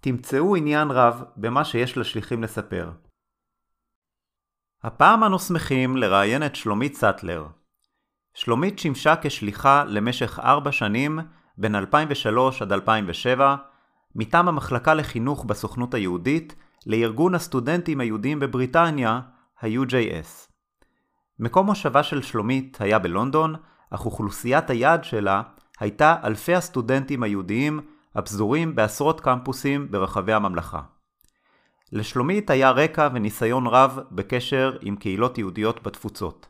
תמצאו עניין רב במה שיש לשליחים לספר. הפעם אנו שמחים לראיין את שלומית סטלר. שלומית שימשה כשליחה למשך ארבע שנים, בין 2003 עד 2007, מטעם המחלקה לחינוך בסוכנות היהודית, לארגון הסטודנטים היהודים בבריטניה, ה-UJS. מקום מושבה של שלומית היה בלונדון, אך אוכלוסיית היעד שלה הייתה אלפי הסטודנטים היהודיים הפזורים בעשרות קמפוסים ברחבי הממלכה. לשלומית היה רקע וניסיון רב בקשר עם קהילות יהודיות בתפוצות.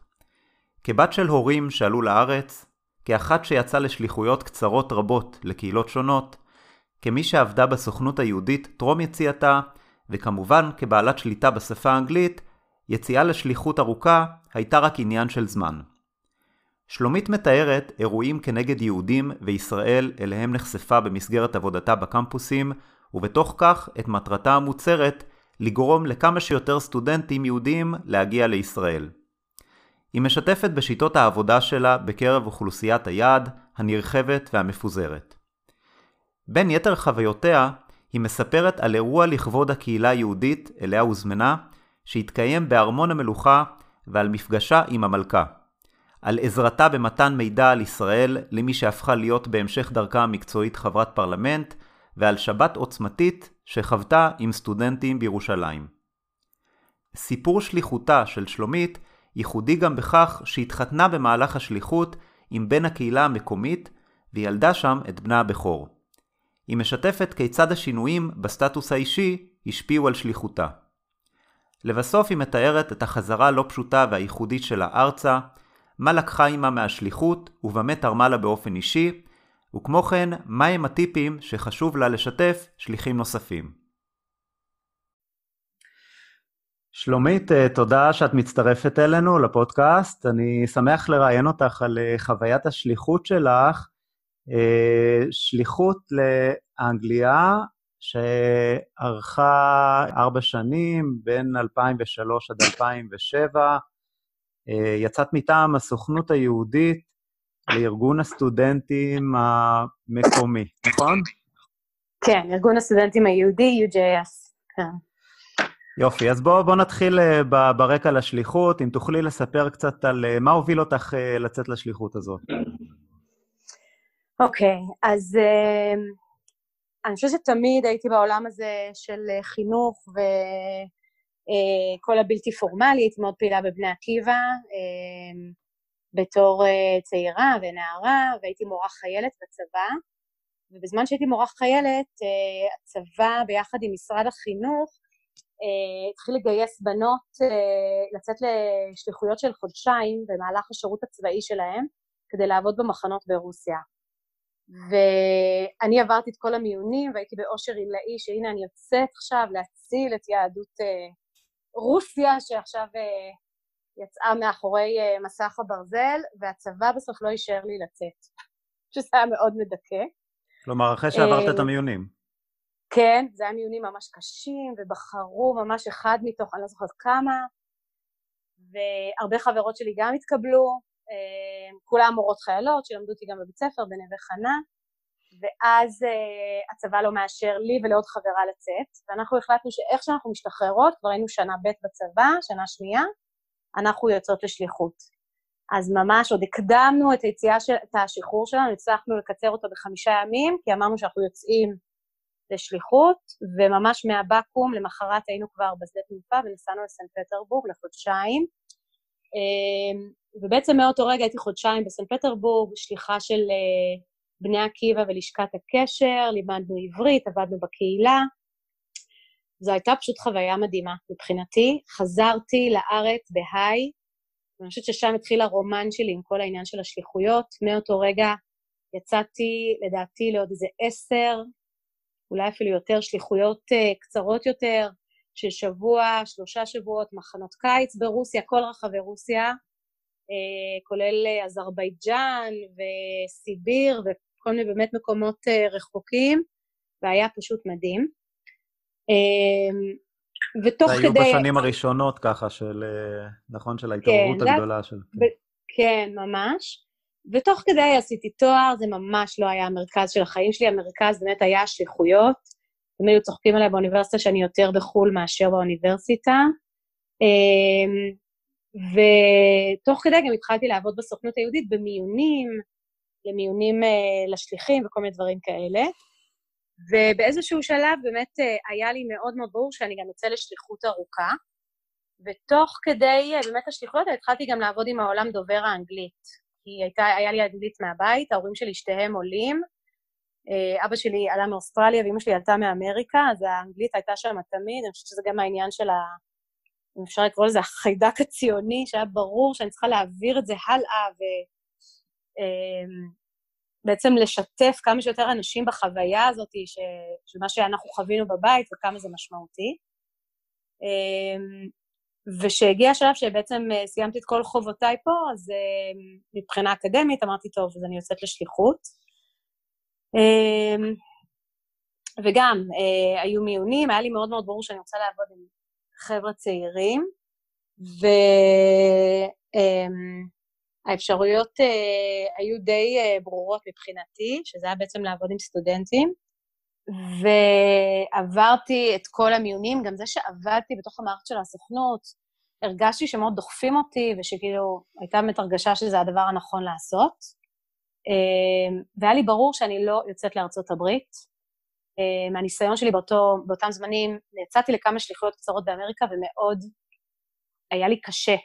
כבת של הורים שעלו לארץ, כאחת שיצאה לשליחויות קצרות רבות לקהילות שונות, כמי שעבדה בסוכנות היהודית טרום יציאתה, וכמובן כבעלת שליטה בשפה האנגלית, יציאה לשליחות ארוכה הייתה רק עניין של זמן. שלומית מתארת אירועים כנגד יהודים וישראל אליהם נחשפה במסגרת עבודתה בקמפוסים, ובתוך כך את מטרתה המוצהרת לגרום לכמה שיותר סטודנטים יהודים להגיע לישראל. היא משתפת בשיטות העבודה שלה בקרב אוכלוסיית היעד, הנרחבת והמפוזרת. בין יתר חוויותיה, היא מספרת על אירוע לכבוד הקהילה היהודית אליה הוזמנה, שהתקיים בארמון המלוכה ועל מפגשה עם המלכה. על עזרתה במתן מידע על ישראל למי שהפכה להיות בהמשך דרכה המקצועית חברת פרלמנט, ועל שבת עוצמתית שחוותה עם סטודנטים בירושלים. סיפור שליחותה של שלומית ייחודי גם בכך שהתחתנה במהלך השליחות עם בן הקהילה המקומית וילדה שם את בנה הבכור. היא משתפת כיצד השינויים בסטטוס האישי השפיעו על שליחותה. לבסוף היא מתארת את החזרה הלא פשוטה והייחודית שלה ארצה, מה לקחה עימה מהשליחות ובמה תרמה לה באופן אישי, וכמו כן, מהם הטיפים שחשוב לה לשתף שליחים נוספים. שלומית, אה, תודה שאת מצטרפת אלינו לפודקאסט. אני שמח לראיין אותך על אה, חוויית השליחות שלך, אה, שליחות לאנגליה, שארכה ארבע שנים, בין 2003 עד 2007. יצאת מטעם הסוכנות היהודית לארגון הסטודנטים המקומי, נכון? כן, ארגון הסטודנטים היהודי, UJS, כן. יופי, אז בואו בוא נתחיל uh, ברקע לשליחות, אם תוכלי לספר קצת על uh, מה הוביל אותך לצאת לשליחות הזאת. אוקיי, okay, אז uh, אני חושבת שתמיד הייתי בעולם הזה של חינוך וכל uh, הבלתי פורמלי, הייתי מאוד פעילה בבני עקיבא, uh, בתור uh, צעירה ונערה, והייתי מורה חיילת בצבא, ובזמן שהייתי מורה חיילת, הצבא ביחד עם משרד החינוך התחיל לגייס בנות לצאת לשליחויות של חודשיים במהלך השירות הצבאי שלהם, כדי לעבוד במחנות ברוסיה. ואני עברתי את כל המיונים והייתי באושר עילאי שהנה אני יוצאת עכשיו להציל את יהדות רוסיה שעכשיו uh, יצאה מאחורי uh, מסך הברזל, והצבא בסוף לא אישר לי לצאת, שזה היה מאוד מדכא. כלומר, אחרי שעברת את המיונים. כן, זה היה מיונים ממש קשים, ובחרו ממש אחד מתוך, אני לא זוכרת כמה, והרבה חברות שלי גם התקבלו, אה, כולם מורות חיילות שלמדו אותי גם בבית ספר בנווה חנה, ואז uh, הצבא לא מאשר לי ולעוד חברה לצאת, ואנחנו החלטנו שאיך שאנחנו משתחררות, כבר היינו שנה ב' בצבא, שנה שנייה, אנחנו יוצאות לשליחות. אז ממש עוד הקדמנו את היציאה של, את השחרור שלנו, הצלחנו לקצר אותו בחמישה ימים, כי אמרנו שאנחנו יוצאים לשליחות, וממש מהבקו"ם למחרת היינו כבר בשדה תעופה ונסענו לסנט פטרבורג לחודשיים. אמ, ובעצם מאותו רגע הייתי חודשיים בסנט פטרבורג, שליחה של אה, בני עקיבא ולשכת הקשר, לימדנו עברית, עבדנו בקהילה. זו הייתה פשוט חוויה מדהימה מבחינתי. חזרתי לארץ בהיי, ואני חושבת ששם התחיל הרומן שלי עם כל העניין של השליחויות. מאותו רגע יצאתי, לדעתי, לעוד איזה עשר, אולי אפילו יותר, שליחויות uh, קצרות יותר, של שבוע, שלושה שבועות, מחנות קיץ ברוסיה, כל רחבי רוסיה, uh, כולל uh, אזרבייג'אן וסיביר וכל מיני באמת מקומות uh, רחוקים, והיה פשוט מדהים. Uh, ותוך כדי... זה היו בשנים הראשונות ככה של, נכון, של ההתעוררות כן, הגדולה של... כן, ממש. ותוך כדי עשיתי תואר, זה ממש לא היה המרכז של החיים שלי, המרכז באמת היה השליחויות. הם היו צוחקים עליי באוניברסיטה שאני יותר בחו"ל מאשר באוניברסיטה. אמ, ותוך כדי גם התחלתי לעבוד בסוכנות היהודית במיונים, למיונים אה, לשליחים וכל מיני דברים כאלה. ובאיזשהו שלב באמת אה, היה לי מאוד מאוד ברור שאני גם אצא לשליחות ארוכה. ותוך כדי אה, באמת השליחויות התחלתי גם לעבוד עם העולם דובר האנגלית. כי הייתה, היה לי אנגלית מהבית, ההורים שלי שתיהם עולים. אבא שלי עלה מאוסטרליה ואימא שלי עלתה מאמריקה, אז האנגלית הייתה שם תמיד, אני חושבת שזה גם העניין של ה... אם אפשר לקרוא לזה החיידק הציוני, שהיה ברור שאני צריכה להעביר את זה הלאה ובעצם אמ, לשתף כמה שיותר אנשים בחוויה הזאת ש... של מה שאנחנו חווינו בבית וכמה זה משמעותי. אמ, וכשהגיע השלב שבעצם אה, סיימתי את כל חובותיי פה, אז אה, מבחינה אקדמית אמרתי, טוב, אז אני יוצאת לשליחות. אמ, וגם, אה, היו מיונים, היה לי מאוד מאוד ברור שאני רוצה לעבוד עם חבר'ה צעירים, והאפשרויות אמ, היו די ברורות מבחינתי, שזה היה בעצם לעבוד עם סטודנטים. ועברתי את כל המיונים, גם זה שעבדתי בתוך המערכת של הסוכנות, הרגשתי שמאוד דוחפים אותי, ושכאילו הייתה באמת הרגשה שזה הדבר הנכון לעשות. אמ, והיה לי ברור שאני לא יוצאת לארצות הברית. מהניסיון שלי באותו, באותם זמנים, יצאתי לכמה שליחויות קצרות באמריקה, ומאוד היה לי קשה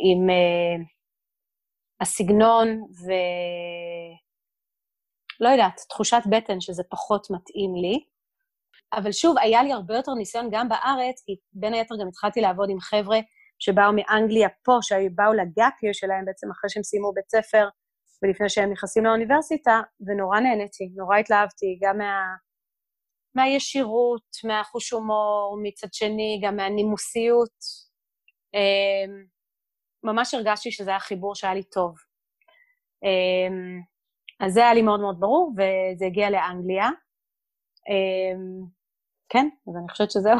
עם אה, הסגנון ו... לא יודעת, תחושת בטן שזה פחות מתאים לי. אבל שוב, היה לי הרבה יותר ניסיון גם בארץ, כי בין היתר גם התחלתי לעבוד עם חבר'ה שבאו מאנגליה פה, שבאו לגאפיר שלהם בעצם אחרי שהם סיימו בית ספר ולפני שהם נכנסים לאוניברסיטה, ונורא נהניתי, נורא התלהבתי, גם מה, מהישירות, מהחוש הומור, מצד שני, גם מהנימוסיות. ממש הרגשתי שזה היה חיבור שהיה לי טוב. אמ, אז זה היה לי מאוד מאוד ברור, וזה הגיע לאנגליה. אמ, כן, אז אני חושבת שזהו.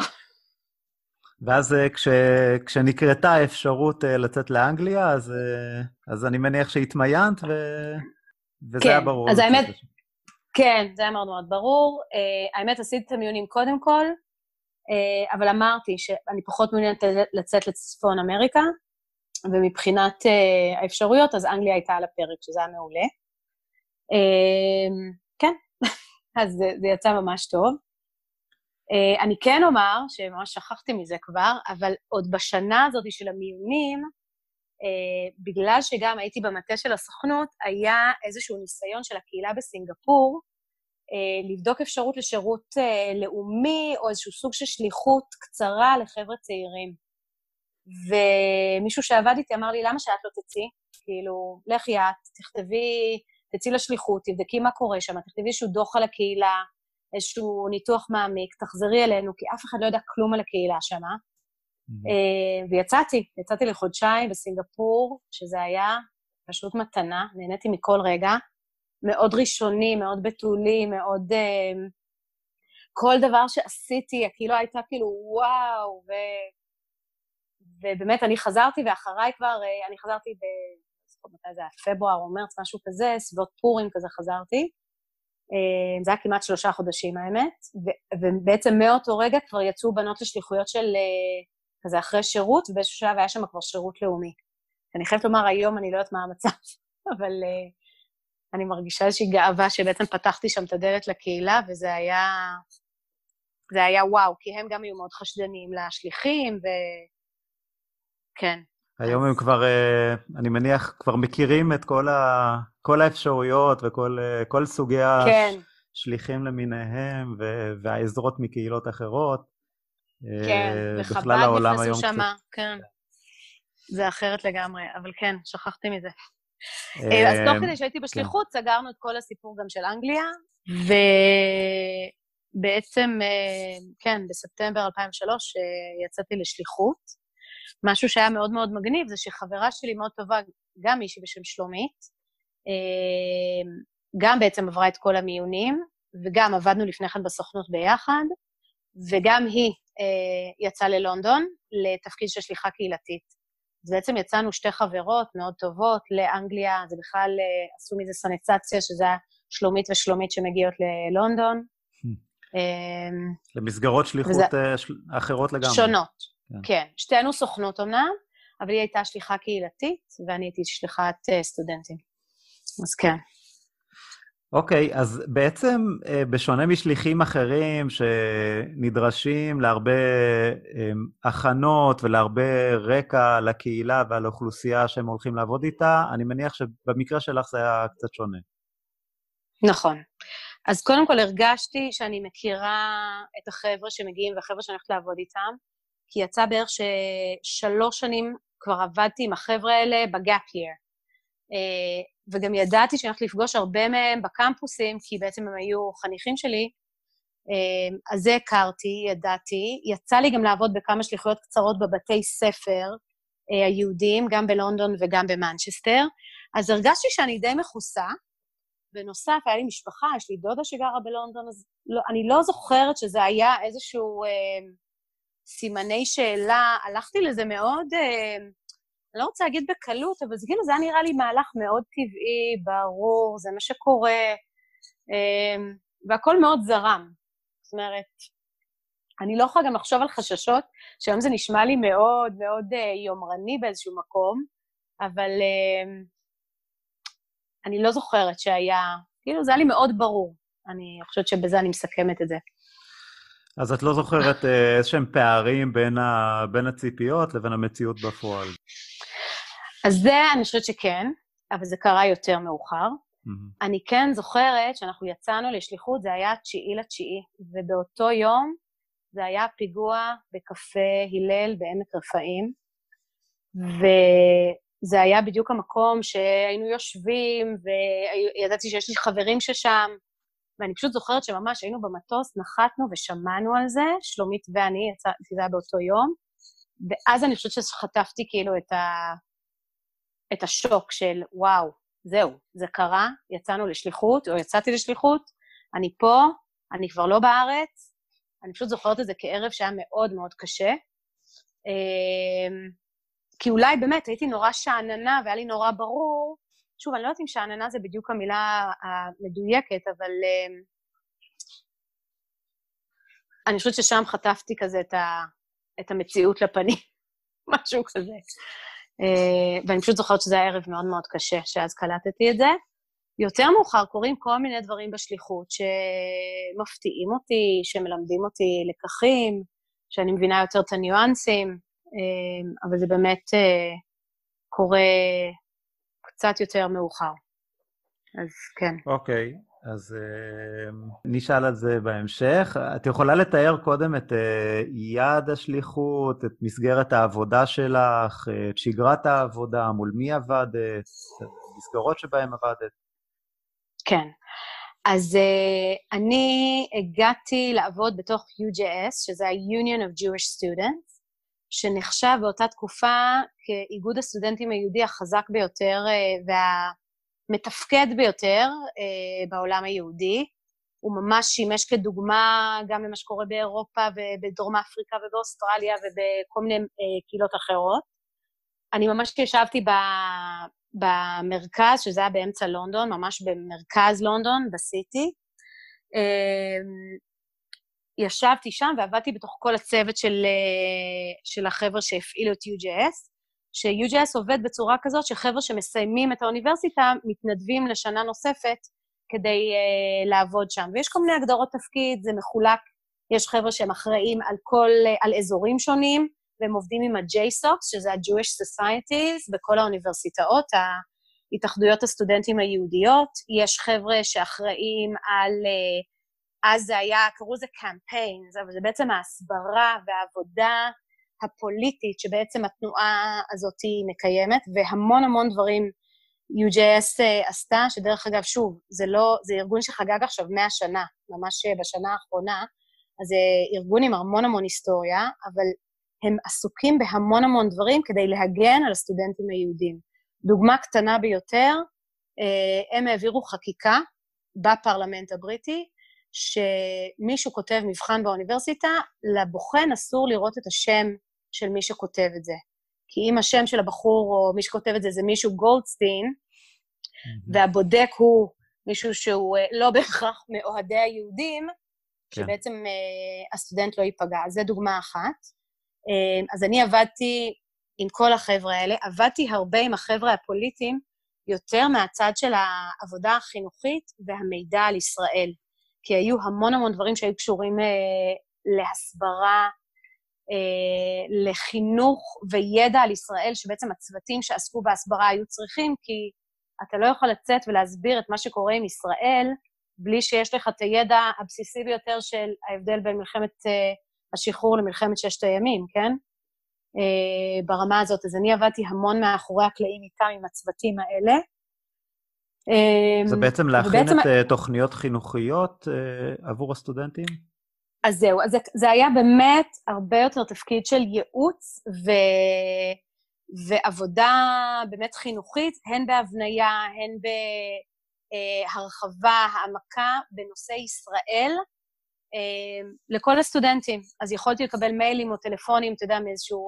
ואז אה, כש, כשנקרתה האפשרות אה, לצאת לאנגליה, אז, אה, אז אני מניח שהתמיינת, ו, וזה כן, היה ברור. אז האמת, כן, זה היה מאוד מאוד ברור. האמת, עשיתי את המיונים קודם כל, אבל אמרתי שאני פחות מעוניינת לצאת לצפון אמריקה, ומבחינת uh, האפשרויות, אז אנגליה הייתה על הפרק, שזה היה מעולה. Uh, כן, אז זה, זה יצא ממש טוב. Uh, אני כן אומר, שממש שכחתי מזה כבר, אבל עוד בשנה הזאת של המיונים, uh, בגלל שגם הייתי במטה של הסוכנות, היה איזשהו ניסיון של הקהילה בסינגפור uh, לבדוק אפשרות לשירות uh, לאומי או איזשהו סוג של שליחות קצרה לחבר'ה צעירים. ומישהו שעבד איתי אמר לי, למה שאת לא תצאי? כאילו, לכי את, תכתבי, תצאי לשליחות, תבדקי מה קורה שם, תכתבי איזשהו דוח על הקהילה, איזשהו ניתוח מעמיק, תחזרי אלינו, כי אף אחד לא יודע כלום על הקהילה שמה. Mm-hmm. ויצאתי, יצאתי לחודשיים בסינגפור, שזה היה פשוט מתנה, נהניתי מכל רגע. מאוד ראשוני, מאוד בתולי, מאוד... Uh, כל דבר שעשיתי, כאילו הייתה כאילו וואו, ו... ובאמת אני חזרתי, ואחריי כבר, אה, אני חזרתי ב... מתי זה היה? פברואר או מרץ, משהו כזה, סביבות פורים כזה חזרתי. אה, זה היה כמעט שלושה חודשים האמת, ובעצם מאותו רגע כבר יצאו בנות לשליחויות של כזה אחרי שירות, ובאיזשהו שלב היה שם כבר שירות לאומי. אני חייבת לומר, היום אני לא יודעת מה המצב, אבל אני מרגישה איזושהי גאווה שבעצם פתחתי שם את הדלת לקהילה, וזה היה... זה היה וואו, כי הם גם היו מאוד חשדניים לשליחים, ו... כן. היום הם כבר, אה, אני מניח, כבר מכירים את כל, ה... כל האפשרויות וכל אה, סוגי כן. השליחים למיניהם, ו... והעזרות מקהילות אחרות. כן, אה, וחב"ד נכנסו שמה, כן. זה אחרת לגמרי, אבל כן, שכחתי מזה. אז תוך כדי שהייתי כן. בשליחות, סגרנו את כל הסיפור גם של אנגליה, ו... בעצם, אה, כן, בספטמבר 2003 אה, יצאתי לשליחות. משהו שהיה מאוד מאוד מגניב זה שחברה שלי מאוד טובה, גם מישהי בשם שלומית, אה, גם בעצם עברה את כל המיונים, וגם עבדנו לפני כן בסוכנות ביחד, וגם היא יצאה ללונדון לתפקיד של שליחה קהילתית. אז בעצם יצאנו שתי חברות מאוד טובות לאנגליה, זה בכלל עשו מזה סניצציה, שזה היה שלומית ושלומית שמגיעות ללונדון, אמ, למסגרות שליחות וזה... אה, אחרות לגמרי. שונות, כן. כן. שתינו סוכנות אמנם, אבל היא הייתה שליחה קהילתית, ואני הייתי שליחת uh, סטודנטים. אז כן. אוקיי, okay, אז בעצם uh, בשונה משליחים אחרים שנדרשים להרבה um, הכנות ולהרבה רקע לקהילה ועל האוכלוסייה שהם הולכים לעבוד איתה, אני מניח שבמקרה שלך זה היה קצת שונה. נכון. אז קודם כל הרגשתי שאני מכירה את החבר'ה שמגיעים והחבר'ה שאני הולכת לעבוד איתם, כי יצא בערך ששלוש שנים כבר עבדתי עם החבר'ה האלה בגאפ ייר. אה, וגם ידעתי שאני הולכת לפגוש הרבה מהם בקמפוסים, כי בעצם הם היו חניכים שלי, אה, אז זה הכרתי, ידעתי. יצא לי גם לעבוד בכמה שליחויות קצרות בבתי ספר אה, היהודיים, גם בלונדון וגם במנצ'סטר, אז הרגשתי שאני די מכוסה, בנוסף, היה לי משפחה, יש לי דודה שגרה בלונדון, אז לא, אני לא זוכרת שזה היה איזשהו אה, סימני שאלה. הלכתי לזה מאוד, אה, אני לא רוצה להגיד בקלות, אבל זה כאילו, זה היה נראה לי מהלך מאוד טבעי, ברור, זה מה שקורה, אה, והכל מאוד זרם. זאת אומרת, אני לא יכולה גם לחשוב על חששות, שהיום זה נשמע לי מאוד מאוד אה, יומרני באיזשהו מקום, אבל... אה, אני לא זוכרת שהיה, כאילו, זה היה לי מאוד ברור. אני חושבת שבזה אני מסכמת את זה. אז את לא זוכרת אה, איזשהם פערים בין, ה... בין הציפיות לבין המציאות בפועל. אז זה, אני חושבת שכן, אבל זה קרה יותר מאוחר. Mm-hmm. אני כן זוכרת שאנחנו יצאנו לשליחות, זה היה תשיעי לתשיעי, ובאותו יום זה היה פיגוע בקפה הלל בעמק רפאים, ו... זה היה בדיוק המקום שהיינו יושבים, וידעתי שיש לי חברים ששם, ואני פשוט זוכרת שממש היינו במטוס, נחתנו ושמענו על זה, שלומית ואני, זה היה באותו יום, ואז אני חושבת שחטפתי כאילו את, ה... את השוק של וואו, זהו, זה קרה, יצאנו לשליחות, או יצאתי לשליחות, אני פה, אני כבר לא בארץ, אני פשוט זוכרת את זה כערב שהיה מאוד מאוד קשה. אמ, כי אולי באמת הייתי נורא שאננה והיה לי נורא ברור, שוב, אני לא יודעת אם שאננה זה בדיוק המילה המדויקת, אבל uh, אני חושבת ששם חטפתי כזה את, ה, את המציאות לפנים, משהו כזה. Uh, ואני פשוט זוכרת שזה היה ערב מאוד מאוד קשה, שאז קלטתי את זה. יותר מאוחר קורים כל מיני דברים בשליחות שמפתיעים אותי, שמלמדים אותי לקחים, שאני מבינה יותר את הניואנסים. אמ, אבל זה באמת אה, קורה קצת יותר מאוחר. אז כן. אוקיי, okay, אז uh, נשאל על זה בהמשך. את יכולה לתאר קודם את uh, יעד השליחות, את מסגרת העבודה שלך, את שגרת העבודה, מול מי עבדת, המסגרות שבהן עבדת? כן. אז uh, אני הגעתי לעבוד בתוך UJS, שזה ה-Union of Jewish Students, שנחשב באותה תקופה כאיגוד הסטודנטים היהודי החזק ביותר אה, והמתפקד ביותר אה, בעולם היהודי. הוא ממש שימש כדוגמה גם למה שקורה באירופה ובדרום אפריקה ובאוסטרליה ובכל מיני אה, קהילות אחרות. אני ממש ישבתי ב, במרכז, שזה היה באמצע לונדון, ממש במרכז לונדון, בסיטי. ישבתי שם ועבדתי בתוך כל הצוות של, אה, של החבר'ה שהפעילו את UJS, ש-UJS עובד בצורה כזאת שחבר'ה שמסיימים את האוניברסיטה מתנדבים לשנה נוספת כדי uh, לעבוד שם. ויש כל מיני הגדרות תפקיד, זה מחולק, יש חבר'ה שהם אחראים על כל, uh, על אזורים שונים, והם עובדים עם ה-JSOX, שזה ה-Jewish Societies, בכל האוניברסיטאות, התאחדויות הסטודנטים היהודיות. יש חבר'ה שאחראים על, uh, אז זה היה, קראו לזה קמפיין, אבל זה בעצם ההסברה והעבודה הפוליטית שבעצם התנועה הזאת מקיימת, והמון המון דברים UJS uh, עשתה, שדרך אגב, שוב, זה לא, זה ארגון שחגג עכשיו 100 שנה, ממש אה, בשנה האחרונה, אז זה אה, ארגון עם המון המון היסטוריה, אבל הם עסוקים בהמון המון דברים כדי להגן על הסטודנטים היהודים. דוגמה קטנה ביותר, הם העבירו חקיקה בפרלמנט הבריטי, שמישהו כותב מבחן באוניברסיטה, לבוחן אסור לראות את השם של מי שכותב את זה. כי אם השם של הבחור או מי שכותב את זה זה מישהו גולדסטין. והבודק הוא מישהו שהוא אה, לא בהכרח מאוהדי היהודים, כן. שבעצם uh, הסטודנט לא ייפגע. אז זו דוגמה אחת. Uh, אז אני עבדתי עם כל החבר'ה האלה, עבדתי הרבה עם החבר'ה הפוליטיים, יותר מהצד של העבודה החינוכית והמידע על ישראל. כי היו המון המון דברים שהיו קשורים uh, להסברה, אה, לחינוך וידע על ישראל, שבעצם הצוותים שעסקו בהסברה היו צריכים, כי אתה לא יכול לצאת ולהסביר את מה שקורה עם ישראל בלי שיש לך את הידע הבסיסי ביותר של ההבדל בין מלחמת אה, השחרור למלחמת ששת הימים, כן? אה, ברמה הזאת. אז אני עבדתי המון מאחורי הקלעים איתם, עם הצוותים האלה. זה בעצם להכין ובעצם... את תוכניות חינוכיות עבור הסטודנטים? אז זהו, אז זה, זה היה באמת הרבה יותר תפקיד של ייעוץ ו, ועבודה באמת חינוכית, הן בהבניה, הן בהרחבה, העמקה בנושא ישראל אה, לכל הסטודנטים. אז יכולתי לקבל מיילים או טלפונים, אתה יודע, מאיזשהו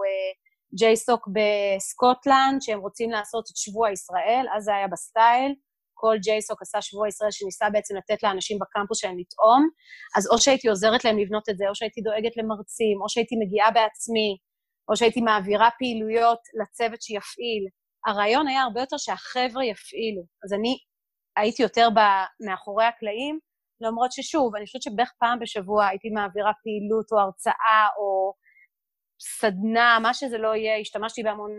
JSOC אה, בסקוטלנד, שהם רוצים לעשות את שבוע ישראל, אז זה היה ב style. כל JSOC עשה שבוע ישראל שניסה בעצם לתת לאנשים בקמפוס שלהם לטעום, אז או שהייתי עוזרת להם לבנות את זה, או שהייתי דואגת למרצים, או שהייתי מגיעה בעצמי, או שהייתי מעבירה פעילויות לצוות שיפעיל. הרעיון היה הרבה יותר שהחבר'ה יפעילו. אז אני הייתי יותר מאחורי הקלעים, למרות ששוב, אני חושבת שבערך פעם בשבוע הייתי מעבירה פעילות או הרצאה או סדנה, מה שזה לא יהיה, השתמשתי בהמון,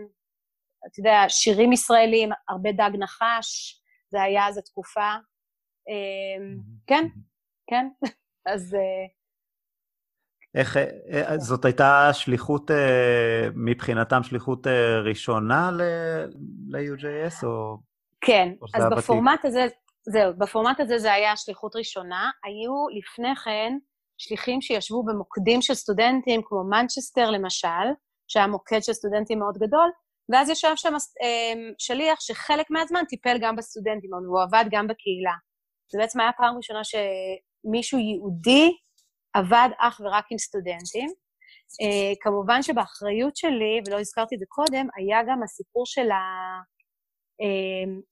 אתה יודע, שירים ישראלים, הרבה דג נחש, זה היה אז התקופה. אמ, כן, כן, אז... אה, איך, אה, זאת הייתה שליחות, אה, מבחינתם שליחות ראשונה ל-UJS, או... כן, או אז בפורמט הזה, זהו, בפורמט הזה זה היה שליחות ראשונה. היו לפני כן שליחים שישבו במוקדים של סטודנטים, כמו מנצ'סטר למשל, שהיה מוקד של סטודנטים מאוד גדול, ואז ישב שם אמ, שליח שחלק מהזמן טיפל גם בסטודנטים, והוא עבד גם בקהילה. זה בעצם היה פעם ראשונה שמישהו יהודי עבד אך ורק עם סטודנטים. Uh, כמובן שבאחריות שלי, ולא הזכרתי את זה קודם, היה גם הסיפור של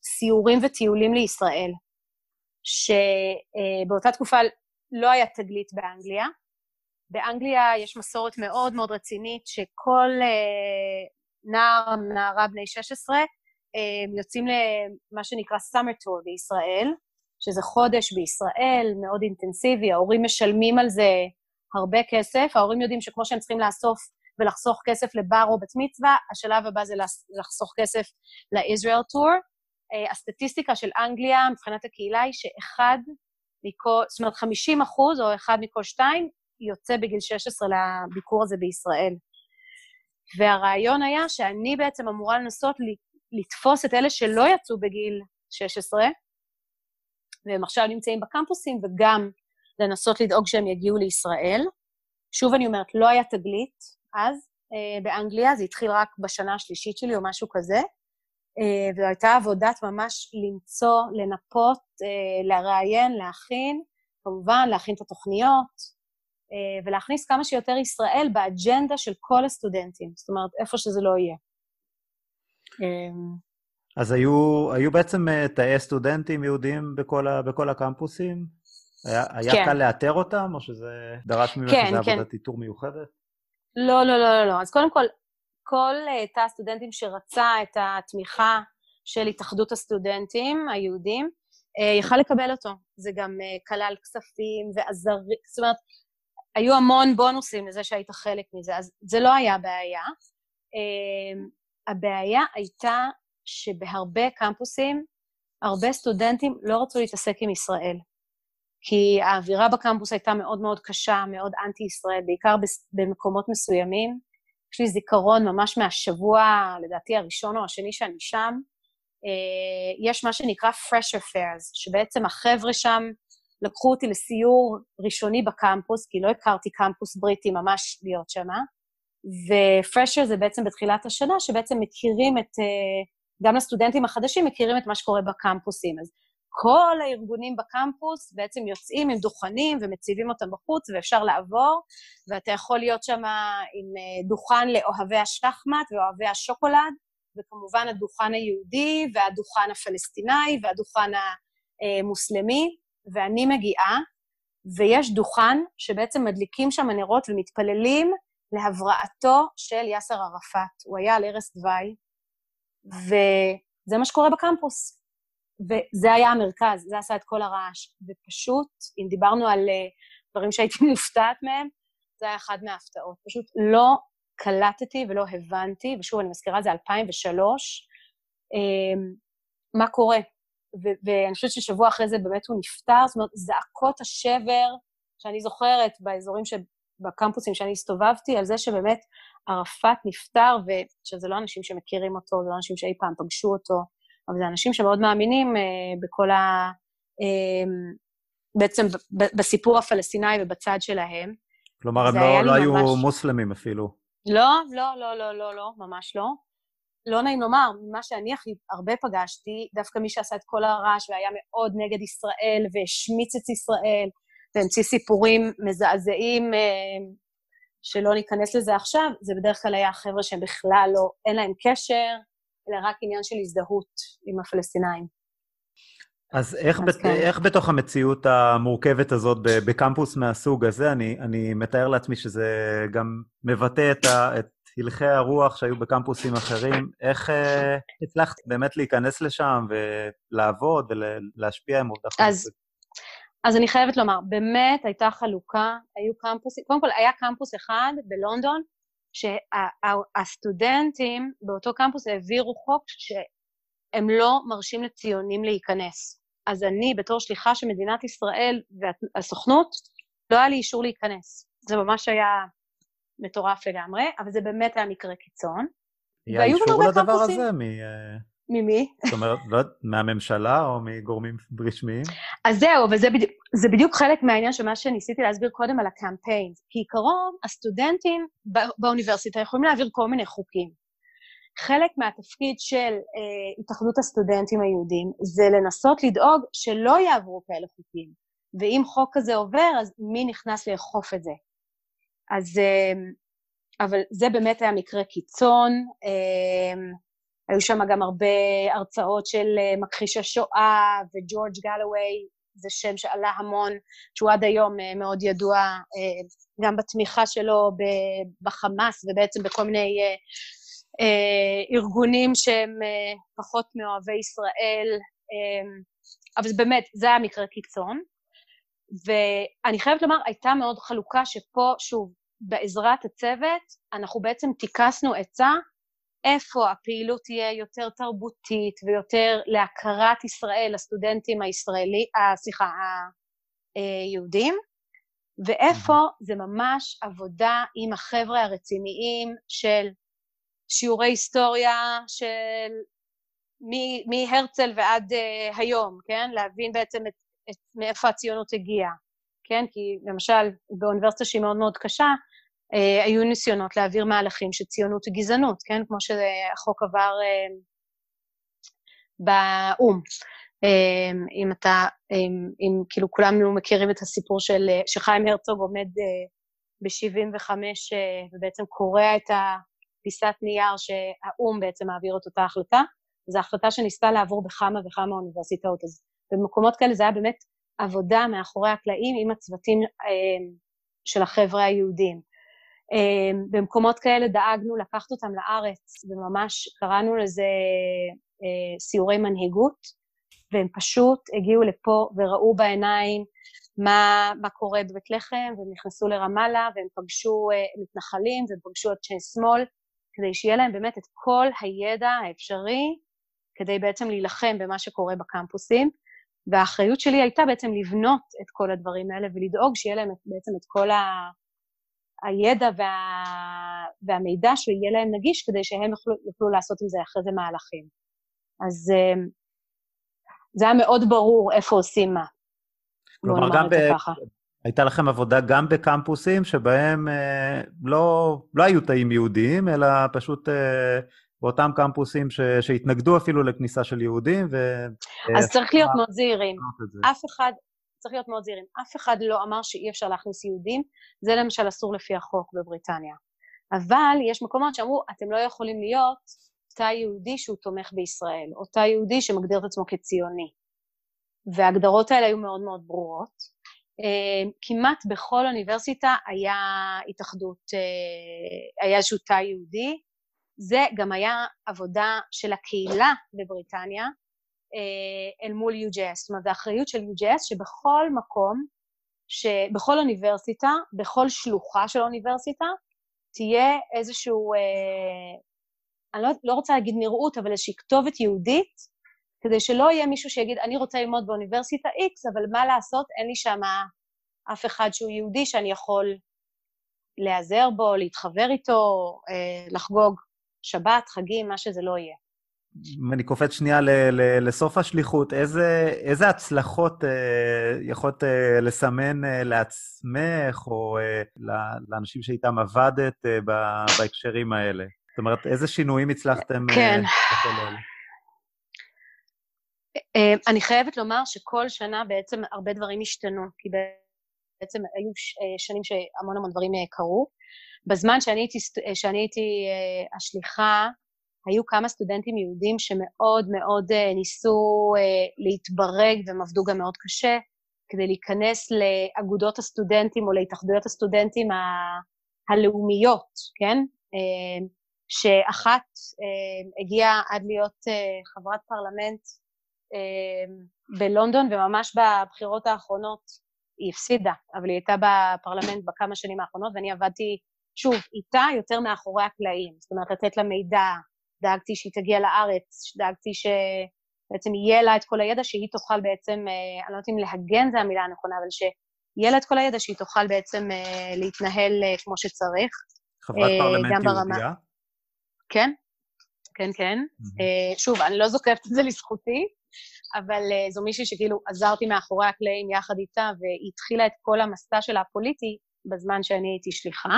הסיורים אמ, וטיולים לישראל, שבאותה uh, תקופה לא היה תגלית באנגליה. באנגליה יש מסורת מאוד מאוד רצינית שכל uh, נער, נערה בני 16, יוצאים למה שנקרא summer tour בישראל, שזה חודש בישראל, מאוד אינטנסיבי, ההורים משלמים על זה הרבה כסף, ההורים יודעים שכמו שהם צריכים לאסוף ולחסוך כסף לבר או בת מצווה, השלב הבא זה לחסוך כסף ל-Israel tour. Uh, הסטטיסטיקה של אנגליה מבחינת הקהילה היא שאחד מכל, זאת אומרת 50 אחוז או אחד מכל שתיים יוצא בגיל 16 לביקור הזה בישראל. והרעיון היה שאני בעצם אמורה לנסות לתפוס את אלה שלא יצאו בגיל 16, והם עכשיו נמצאים בקמפוסים, וגם לנסות לדאוג שהם יגיעו לישראל. שוב אני אומרת, לא היה תגלית אז אה, באנגליה, זה התחיל רק בשנה השלישית שלי או משהו כזה, אה, וזו הייתה עבודת ממש למצוא, לנפות, אה, לראיין, להכין, כמובן, להכין את התוכניות, ולהכניס כמה שיותר ישראל באג'נדה של כל הסטודנטים, זאת אומרת, איפה שזה לא יהיה. אמ, אז היו, היו בעצם אה, תאי סטודנטים יהודים בכל, ה, בכל הקמפוסים? היה, היה כן. קל לאתר אותם, או שזה דרש ממך כן, איזו כן. עבודת איתור מיוחדת? לא, לא, לא, לא, לא. אז קודם כל, כל uh, תא הסטודנטים שרצה את התמיכה של התאחדות הסטודנטים היהודים, יכל לקבל אותו. זה גם כלל כספים ועזרים, זאת אומרת, היו המון בונוסים לזה שהיית חלק מזה, אז זה לא היה בעיה. Uh, הבעיה הייתה שבהרבה קמפוסים, הרבה סטודנטים לא רצו להתעסק עם ישראל. כי האווירה בקמפוס הייתה מאוד מאוד קשה, מאוד אנטי-ישראל, בעיקר במקומות מסוימים. יש לי זיכרון ממש מהשבוע, לדעתי הראשון או השני שאני שם. אה, יש מה שנקרא Fresh Affairs, שבעצם החבר'ה שם לקחו אותי לסיור ראשוני בקמפוס, כי לא הכרתי קמפוס בריטי ממש להיות שם, ו-Fresher זה בעצם בתחילת השנה, שבעצם מכירים את, אה, גם לסטודנטים החדשים מכירים את מה שקורה בקמפוסים. אז כל הארגונים בקמפוס בעצם יוצאים עם דוכנים ומציבים אותם בחוץ, ואפשר לעבור, ואתה יכול להיות שם עם אה, דוכן לאוהבי השחמט ואוהבי השוקולד, וכמובן הדוכן היהודי, והדוכן הפלסטיני, והדוכן המוסלמי, ואני מגיעה, ויש דוכן שבעצם מדליקים שם נרות ומתפללים להבראתו של יאסר ערפאת. הוא היה על ערש דווי, וזה מה שקורה בקמפוס. וזה היה המרכז, זה עשה את כל הרעש. ופשוט, אם דיברנו על uh, דברים שהייתי מופתעת מהם, זה היה אחד מההפתעות. פשוט לא קלטתי ולא הבנתי, ושוב, אני מזכירה, זה 2003, um, אמ, מה קורה. ו- ואני חושבת ששבוע אחרי זה באמת הוא נפטר, זאת אומרת, זעקות השבר שאני זוכרת באזורים, ש... בקמפוסים שאני הסתובבתי, על זה שבאמת ערפאת נפטר, ושזה לא אנשים שמכירים אותו, זה לא אנשים שאי פעם פגשו אותו, אבל זה אנשים שמאוד מאמינים אה, בכל ה... אה, בעצם ב- בסיפור הפלסטיני ובצד שלהם. כלומר, הם לא, לא היו ממש... מוסלמים אפילו. לא, לא, לא, לא, לא, לא, ממש לא. לא נעים לומר, מה שאני הכי הרבה פגשתי, דווקא מי שעשה את כל הרעש והיה מאוד נגד ישראל והשמיץ את ישראל והמציא סיפורים מזעזעים אה, שלא ניכנס לזה עכשיו, זה בדרך כלל היה חבר'ה שהם בכלל לא, אין להם קשר, אלא רק עניין של הזדהות עם הפלסטינאים. אז איך, אז בת, כן. איך בתוך המציאות המורכבת הזאת בקמפוס מהסוג הזה, אני, אני מתאר לעצמי שזה גם מבטא את, ה, את הלכי הרוח שהיו בקמפוסים אחרים, איך אה, הצלחת באמת להיכנס לשם ולעבוד ולהשפיע עם עובדה אז, אז אני חייבת לומר, באמת הייתה חלוקה, היו קמפוסים, קודם כל היה קמפוס אחד בלונדון, שהסטודנטים באותו קמפוס העבירו חוק שהם לא מרשים לציונים להיכנס. אז אני, בתור שליחה של מדינת ישראל והסוכנות, לא היה לי אישור להיכנס. זה ממש היה מטורף לגמרי, אבל זה באמת היה מקרה קיצון. היה אישור לדבר הזה מ... אה, ממי? זאת אומרת, לא, מהממשלה או מגורמים רשמיים? אז זהו, וזה בדיוק, בדיוק חלק מהעניין של מה שניסיתי להסביר קודם על הקמפיין. כעיקרון, הסטודנטים באוניברסיטה יכולים להעביר כל מיני חוקים. חלק מהתפקיד של אה, התאחדות הסטודנטים היהודים זה לנסות לדאוג שלא יעברו כאלה חוקים. ואם חוק כזה עובר, אז מי נכנס לאכוף את זה? אז... אה, אבל זה באמת היה מקרה קיצון. אה, היו שם גם הרבה הרצאות של אה, מכחיש השואה, וג'ורג' גלווי, זה שם שעלה המון, שהוא עד היום אה, מאוד ידוע אה, גם בתמיכה שלו בחמאס ובעצם בכל מיני ארגונים שהם פחות מאוהבי ישראל, אבל זה באמת, זה היה מקרה קיצון. ואני חייבת לומר, הייתה מאוד חלוקה שפה, שוב, בעזרת הצוות, אנחנו בעצם טיכסנו עצה איפה הפעילות תהיה יותר תרבותית ויותר להכרת ישראל, לסטודנטים הישראלי, אה, סליחה, היהודים, ואיפה זה ממש עבודה עם החבר'ה הרציניים של שיעורי היסטוריה של מהרצל ועד uh, היום, כן? להבין בעצם את, את מאיפה הציונות הגיעה, כן? כי למשל באוניברסיטה שהיא מאוד מאוד קשה, היו ניסיונות להעביר מהלכים של ציונות וגזענות, כן? כמו שהחוק עבר אה, באו"ם. אמ, אם אתה, אם, אם כאילו כולנו מכירים את הסיפור של, שחיים הרצוג עומד ב-75 ובעצם קורע את הפיסת נייר שהאו"ם בעצם מעביר את אותה החלטה, זו החלטה שניסתה לעבור בכמה וכמה אוניברסיטאות. אז במקומות כאלה זה היה באמת עבודה מאחורי הקלעים עם הצוותים של החבר'ה היהודים. אמ, במקומות כאלה דאגנו לקחת אותם לארץ, וממש קראנו לזה אה, סיורי מנהיגות, והם פשוט הגיעו לפה וראו בעיניים מה, מה קורה בבית לחם, והם נכנסו לרמאללה, והם פגשו אה, מתנחלים, והם פגשו אנשי שמאל, כדי שיהיה להם באמת את כל הידע האפשרי, כדי בעצם להילחם במה שקורה בקמפוסים. והאחריות שלי הייתה בעצם לבנות את כל הדברים האלה ולדאוג שיהיה להם בעצם את כל ה... הידע וה... והמידע שיהיה להם נגיש כדי שהם יוכלו, יוכלו לעשות עם זה אחרי זה מהלכים. אז אה, זה היה מאוד ברור איפה עושים מה. כלומר, גם ב... הייתה לכם עבודה גם בקמפוסים שבהם אה, לא, לא היו תאים יהודיים, אלא פשוט אה, באותם קמפוסים ש, שהתנגדו אפילו לכניסה של יהודים, ו... אז צריך להיות מאוד זהירים. אף אחד, צריך להיות מאוד זהירים. אף אחד לא אמר שאי אפשר להכניס יהודים, זה למשל אסור לפי החוק בבריטניה. אבל יש מקומות שאמרו, אתם לא יכולים להיות תא יהודי שהוא תומך בישראל, או תא יהודי שמגדיר את עצמו כציוני. וההגדרות האלה היו מאוד מאוד ברורות. אה, כמעט בכל אוניברסיטה היה התאחדות, אה, היה איזשהו תא יהודי, זה גם היה עבודה של הקהילה בבריטניה אל מול UJS, זאת אומרת, זו אחריות של UJS שבכל מקום, שבכל אוניברסיטה, בכל שלוחה של האוניברסיטה, תהיה איזשהו, אה, אני לא, לא רוצה להגיד נראות, אבל איזושהי כתובת יהודית, כדי שלא יהיה מישהו שיגיד, אני רוצה ללמוד באוניברסיטה X, אבל מה לעשות, אין לי שם אף אחד שהוא יהודי שאני יכול להיעזר בו, להתחבר איתו, אה, לחגוג שבת, חגים, מה שזה לא יהיה. אם אני קופץ שנייה ל- ל- לסוף השליחות, איזה, איזה הצלחות אה, יכולת אה, לסמן אה, לעצמך או אה, לאנשים שאיתם עבדת אה, בהקשרים האלה? זאת אומרת, איזה שינויים הצלחתם אה, כן. אה, אני חייבת לומר שכל שנה בעצם הרבה דברים השתנו, כי בעצם היו אה, שנים שהמון המון דברים קרו. בזמן שאני הייתי, שאני הייתי uh, השליחה, היו כמה סטודנטים יהודים שמאוד מאוד uh, ניסו uh, להתברג, והם עבדו גם מאוד קשה, כדי להיכנס לאגודות הסטודנטים או להתאחדויות הסטודנטים ה- הלאומיות, כן? Uh, שאחת הגיעה עד להיות חברת פרלמנט בלונדון, וממש בבחירות האחרונות היא הפסידה, אבל היא הייתה בפרלמנט בכמה שנים האחרונות, ואני עבדתי שוב, איתה יותר מאחורי הקלעים, זאת אומרת, לתת לה מידע, דאגתי שהיא תגיע לארץ, דאגתי שבעצם יהיה לה את כל הידע, שהיא תוכל בעצם, אה, אני לא יודעת אם להגן זה המילה הנכונה, אבל שיהיה לה את כל הידע, שהיא תוכל בעצם אה, להתנהל אה, כמו שצריך. חברת פרלמנט יהודייה? כן, כן, כן. Mm-hmm. שוב, אני לא זוקפת את זה לזכותי, אבל זו מישהי שכאילו עזרתי מאחורי הקלעים יחד איתה, והיא התחילה את כל המסע שלה הפוליטי בזמן שאני הייתי שליחה.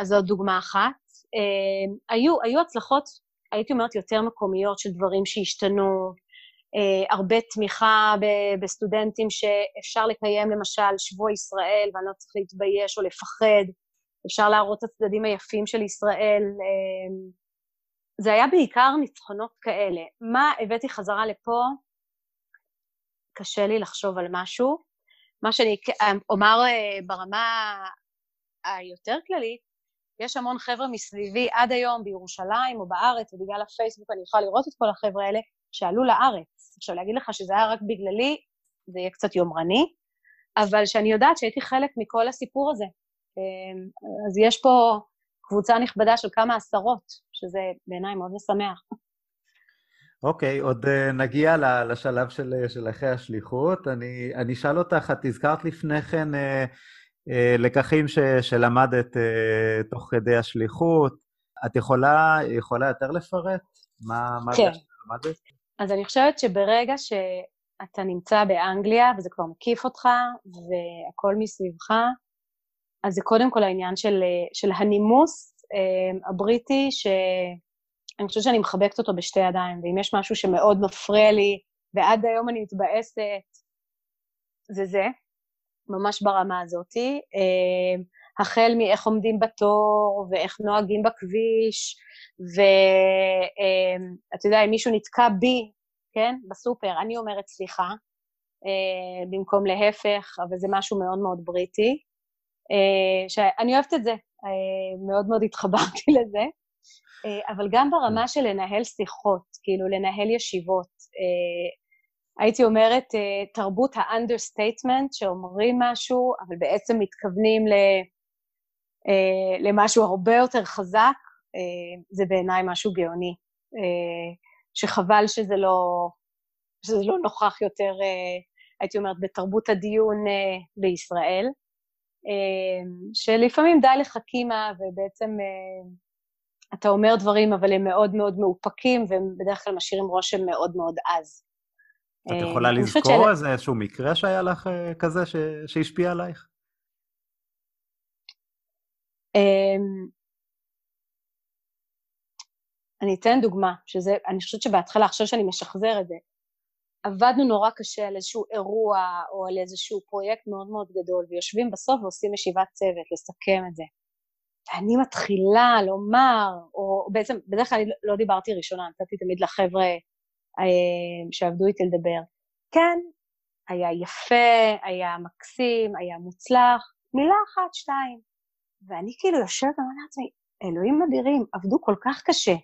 אז זאת דוגמה אחת. אה, היו, היו הצלחות, הייתי אומרת, יותר מקומיות של דברים שהשתנו, אה, הרבה תמיכה בסטודנטים שאפשר לקיים למשל שבוע ישראל ואני לא צריך להתבייש או לפחד, אפשר להראות את הצדדים היפים של ישראל. זה היה בעיקר ניצחונות כאלה. מה הבאתי חזרה לפה? קשה לי לחשוב על משהו. מה שאני אומר ברמה היותר כללית, יש המון חבר'ה מסביבי עד היום בירושלים או בארץ, ובגלל הפייסבוק אני יכולה לראות את כל החבר'ה האלה, שעלו לארץ. עכשיו, להגיד לך שזה היה רק בגללי, זה יהיה קצת יומרני, אבל שאני יודעת שהייתי חלק מכל הסיפור הזה. אמ, אז יש פה קבוצה נכבדה של כמה עשרות, שזה בעיניי מאוד משמח. אוקיי, okay, עוד uh, נגיע לשלב של, של אחרי השליחות. אני, אני אשאל אותך, את הזכרת לפני כן אה, לקחים ש, שלמדת אה, תוך כדי השליחות. את יכולה, יכולה יותר לפרט? מה, מה כן. זה שלמדת? אז אני חושבת שברגע שאתה נמצא באנגליה וזה כבר מקיף אותך והכל מסביבך, אז זה קודם כל העניין של, של הנימוס אה, הבריטי, שאני חושבת שאני מחבקת אותו בשתי ידיים, ואם יש משהו שמאוד מפריע לי ועד היום אני מתבאסת, זה זה, ממש ברמה הזאתי. אה, החל מאיך עומדים בתור, ואיך נוהגים בכביש, ואתה יודע, אם מישהו נתקע בי, כן, בסופר, אני אומרת סליחה, אה, במקום להפך, אבל זה משהו מאוד מאוד בריטי. אה, שאני אוהבת את זה, אה, מאוד מאוד התחברתי לזה. אבל גם ברמה של לנהל שיחות, כאילו לנהל ישיבות. הייתי אומרת, תרבות ה understatement, שאומרים משהו, אבל בעצם מתכוונים ל... למשהו הרבה יותר חזק, זה בעיניי משהו גאוני. שחבל שזה לא, שזה לא נוכח יותר הייתי אומרת, בתרבות הדיון בישראל, שלפעמים די לחכימה, ובעצם אתה אומר דברים, אבל הם מאוד מאוד מאופקים, והם בדרך כלל משאירים רושם מאוד מאוד עז. את יכולה לזכור איזה איזשהו מקרה שהיה לך כזה ש... שהשפיע עלייך? אמ, אני אתן דוגמה, שזה, אני חושבת שבהתחלה, עכשיו שאני משחזר את זה, עבדנו נורא קשה על איזשהו אירוע או על איזשהו פרויקט מאוד מאוד גדול, ויושבים בסוף ועושים ישיבת צוות, לסכם את זה. ואני מתחילה לומר, או בעצם, בדרך כלל אני לא דיברתי ראשונה, נתתי תמיד לחבר'ה אה, שעבדו איתי לדבר. כן, היה יפה, היה מקסים, היה מוצלח, מילה אחת, שתיים. ואני כאילו יושבת ואומרת לעצמי, אלוהים אדירים, עבדו כל כך קשה,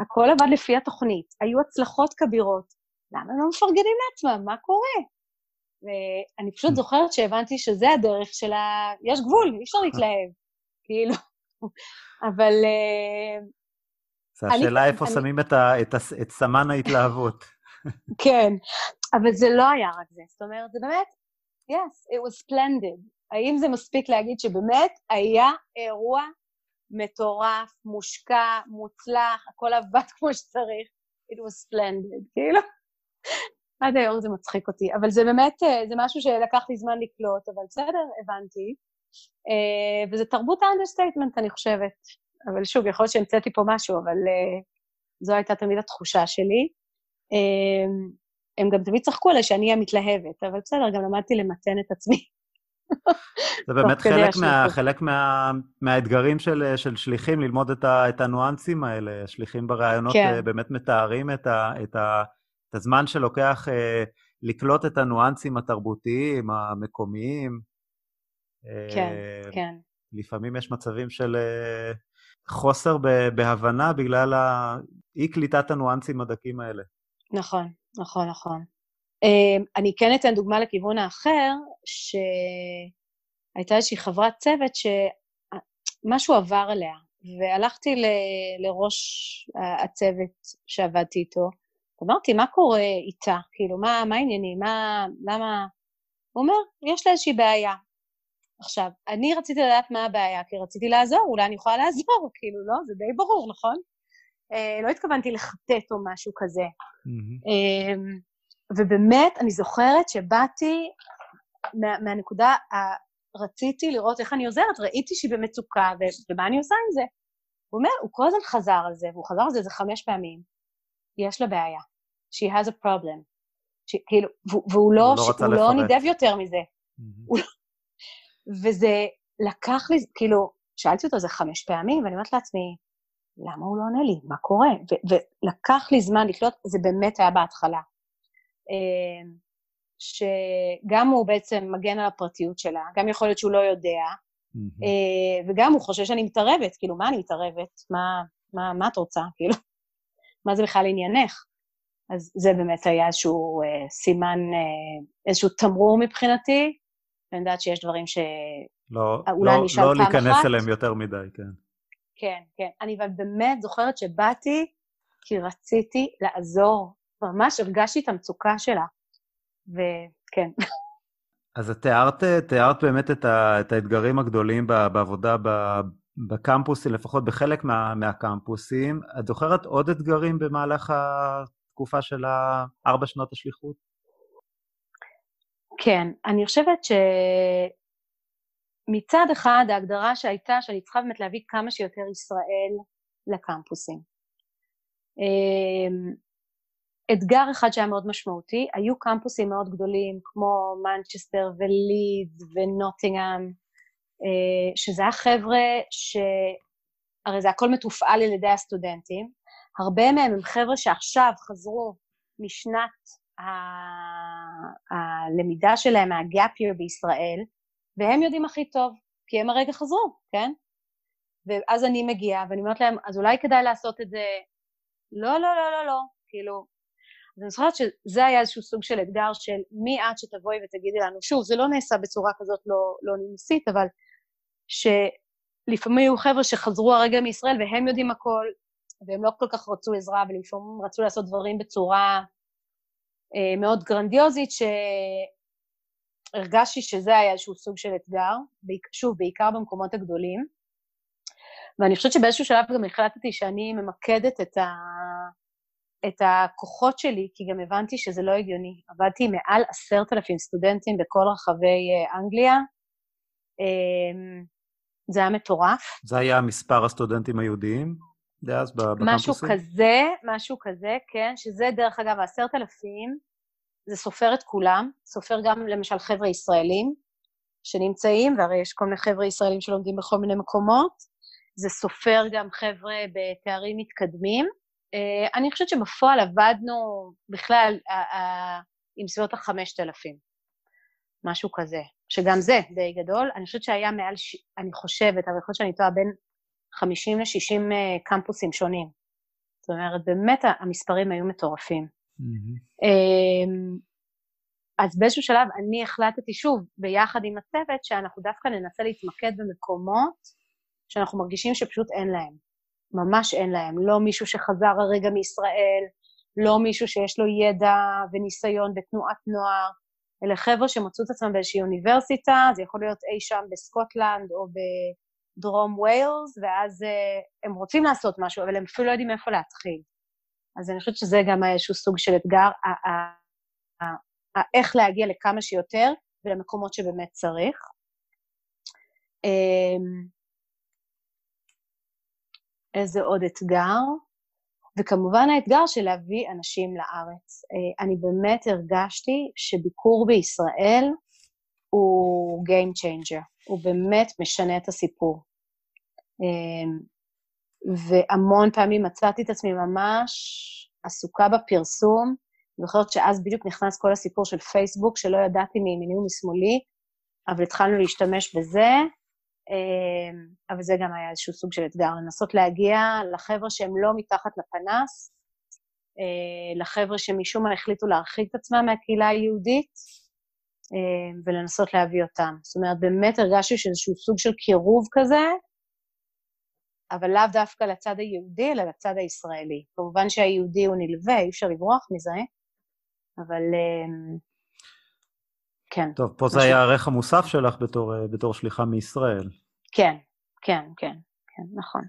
הכל עבד לפי התוכנית, היו הצלחות כבירות, למה הם לא מפרגנים לעצמם? מה קורה? ואני פשוט זוכרת שהבנתי שזה הדרך של ה... יש גבול, אי אפשר להתלהב. כאילו, אבל... זה השאלה איפה שמים את סמן ההתלהבות. כן, אבל זה לא היה רק זה. זאת אומרת, זה באמת, yes, it was splendid. האם זה מספיק להגיד שבאמת היה אירוע מטורף, מושקע, מוצלח, הכל עבד כמו שצריך? It was splendid, כאילו. עד היום זה מצחיק אותי, אבל זה באמת, אה, זה משהו שלקח לי זמן לקלוט, אבל בסדר, הבנתי. אה, וזה תרבות ה understatement, אני חושבת. אבל שוב, יכול להיות שהמצאתי פה משהו, אבל אה, זו הייתה תמיד התחושה שלי. הם גם תמיד צחקו עליי שאני המתלהבת, אבל בסדר, גם למדתי למתן את עצמי. זה באמת חלק, מה, חלק מה, מהאתגרים של, של שליחים, ללמוד את, ה, את הניואנסים האלה. שליחים בראיונות כן. באמת מתארים את, ה, את, ה, את הזמן שלוקח אה, לקלוט את הניואנסים התרבותיים, המקומיים. כן, אה, כן. לפעמים יש מצבים של אה, חוסר בהבנה בגלל אי קליטת הניואנסים הדקים האלה. נכון, נכון, נכון. אה, אני כן אתן דוגמה לכיוון האחר, שהייתה איזושהי חברת צוות שמשהו עבר עליה, והלכתי ל, לראש הצוות שעבדתי איתו, אמרתי, מה קורה איתה? כאילו, מה, מה העניינים? מה, למה... הוא אומר, יש לה איזושהי בעיה. עכשיו, אני רציתי לדעת מה הבעיה, כי רציתי לעזור, אולי אני יכולה לעזור, כאילו, לא? זה די ברור, נכון? אה, לא התכוונתי לחטט או משהו כזה. Mm-hmm. אה, ובאמת, אני זוכרת שבאתי מה, מהנקודה, ה... רציתי לראות איך אני עוזרת, ראיתי שהיא במצוקה, ו... ומה אני עושה עם זה? הוא אומר, הוא כל הזמן חזר על זה, והוא חזר על זה איזה חמש פעמים. יש לה בעיה. she has a problem. ש, כאילו, והוא לא, לא, ש, לא נידב יותר מזה. Mm-hmm. וזה לקח לי, כאילו, שאלתי אותו איזה חמש פעמים, ואני אומרת לעצמי, למה הוא לא עונה לי? מה קורה? ו- ולקח לי זמן לקלוט, זה באמת היה בהתחלה. אמ, שגם הוא בעצם מגן על הפרטיות שלה, גם יכול להיות שהוא לא יודע, mm-hmm. וגם הוא חושב שאני מתערבת, כאילו, מה אני מתערבת? מה, מה, מה את רוצה? כאילו, מה זה בכלל עניינך? אז זה באמת היה איזשהו אה, סימן, אה, איזשהו תמרור מבחינתי, ואני יודעת שיש דברים ש... לא, אולי לא, אני אשאל לא פעם אחת. לא להיכנס אליהם יותר מדי, כן. כן, כן. אני אבל באמת זוכרת שבאתי כי רציתי לעזור. ממש הרגשתי את המצוקה שלה. וכן. אז את תיארת, תיארת באמת את, ה, את האתגרים הגדולים בעבודה בקמפוסים, לפחות בחלק מה, מהקמפוסים. את זוכרת עוד אתגרים במהלך התקופה של ארבע שנות השליחות? כן, אני חושבת שמצד אחד ההגדרה שהייתה שאני צריכה באמת להביא כמה שיותר ישראל לקמפוסים. אמ, אתגר אחד שהיה מאוד משמעותי, היו קמפוסים מאוד גדולים כמו מנצ'סטר ולידס ונוטינגאם, אה, שזה היה חבר'ה ש... הרי זה הכל מתופעל על ידי הסטודנטים, הרבה מהם הם חבר'ה שעכשיו חזרו משנת. הלמידה שלהם מה-gap year בישראל, והם יודעים הכי טוב, כי הם הרגע חזרו, כן? ואז אני מגיעה ואני אומרת להם, אז אולי כדאי לעשות את זה... לא, לא, לא, לא, לא, כאילו... אז אני זוכרת שזה היה איזשהו סוג של אתגר של מי את שתבואי ותגידי לנו, שוב, זה לא נעשה בצורה כזאת לא, לא נימוסית, אבל שלפעמים היו חבר'ה שחזרו הרגע מישראל והם יודעים הכל, והם לא כל כך רצו עזרה, ולפעמים רצו לעשות דברים בצורה מאוד גרנדיוזית, שהרגשתי שזה היה איזשהו סוג של אתגר, שוב, בעיקר במקומות הגדולים. ואני חושבת שבאיזשהו שלב גם החלטתי שאני ממקדת את, ה... את הכוחות שלי, כי גם הבנתי שזה לא הגיוני. עבדתי מעל עשרת אלפים סטודנטים בכל רחבי אה, אנגליה. אמ, זה היה מטורף. זה היה מספר הסטודנטים היהודיים דאז בקמפוסים? משהו כזה, משהו כזה, כן, שזה דרך אגב, העשרת אלפים, זה סופר את כולם, סופר גם למשל חבר'ה ישראלים שנמצאים, והרי יש כל מיני חבר'ה ישראלים שלומדים בכל מיני מקומות, זה סופר גם חבר'ה בתארים מתקדמים. Uh, אני חושבת שבפועל עבדנו בכלל עם סביבות החמשת אלפים, משהו כזה, שגם זה די גדול. אני חושבת שהיה מעל, ש... אני חושבת, אבל יכול להיות שאני טועה, בין 50 ל-60 קמפוסים שונים. זאת אומרת, באמת המספרים היו מטורפים. Mm-hmm. אז באיזשהו שלב אני החלטתי שוב, ביחד עם הצוות, שאנחנו דווקא ננסה להתמקד במקומות שאנחנו מרגישים שפשוט אין להם. ממש אין להם. לא מישהו שחזר הרגע מישראל, לא מישהו שיש לו ידע וניסיון בתנועת נוער, אלה חבר'ה שמצאו את עצמם באיזושהי אוניברסיטה, זה יכול להיות אי שם בסקוטלנד או בדרום ויילס, ואז uh, הם רוצים לעשות משהו, אבל הם אפילו לא יודעים איפה להתחיל. אז אני חושבת שזה גם איזשהו סוג של אתגר, איך להגיע לכמה שיותר ולמקומות שבאמת צריך. אמ, איזה עוד אתגר? וכמובן האתגר של להביא אנשים לארץ. אה, אני באמת הרגשתי שביקור בישראל הוא Game Changer, הוא באמת משנה את הסיפור. אמ, והמון פעמים מצאתי את עצמי ממש עסוקה בפרסום. אני זוכרת שאז בדיוק נכנס כל הסיפור של פייסבוק, שלא ידעתי מימיני ומשמאלי, אבל התחלנו להשתמש בזה, אמ, אבל זה גם היה איזשהו סוג של אתגר, לנסות להגיע לחבר'ה שהם לא מתחת לפנס, אה, לחבר'ה שמשום מה החליטו להרחיק את עצמם מהקהילה היהודית, ולנסות להביא אותם. זאת אומרת, באמת הרגשתי שאיזשהו סוג של קירוב כזה, אבל לאו דווקא לצד היהודי, אלא לצד הישראלי. כמובן שהיהודי הוא נלווה, אי אפשר לברוח מזה, אבל אמ, כן. טוב, פה זה היה הערך המוסף שלך בתור, אה, בתור שליחה מישראל. כן, כן, כן, כן, נכון.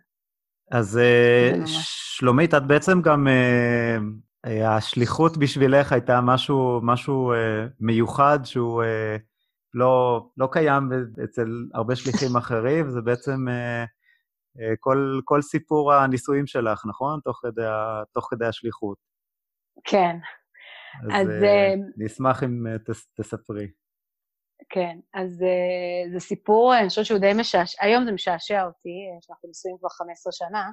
אז אה, שלומית, את בעצם גם, אה, השליחות בשבילך הייתה משהו, משהו מיוחד שהוא לא, לא קיים אצל הרבה שליחים אחרים, זה בעצם כל, כל סיפור הנישואים שלך, נכון? תוך כדי, תוך כדי השליחות. כן, אז, אז uh, נשמח אם uh, תס, תספרי. כן, אז זה סיפור, אני חושבת שהוא די משעשע, היום זה משעשע אותי, שאנחנו נשואים כבר 15 שנה,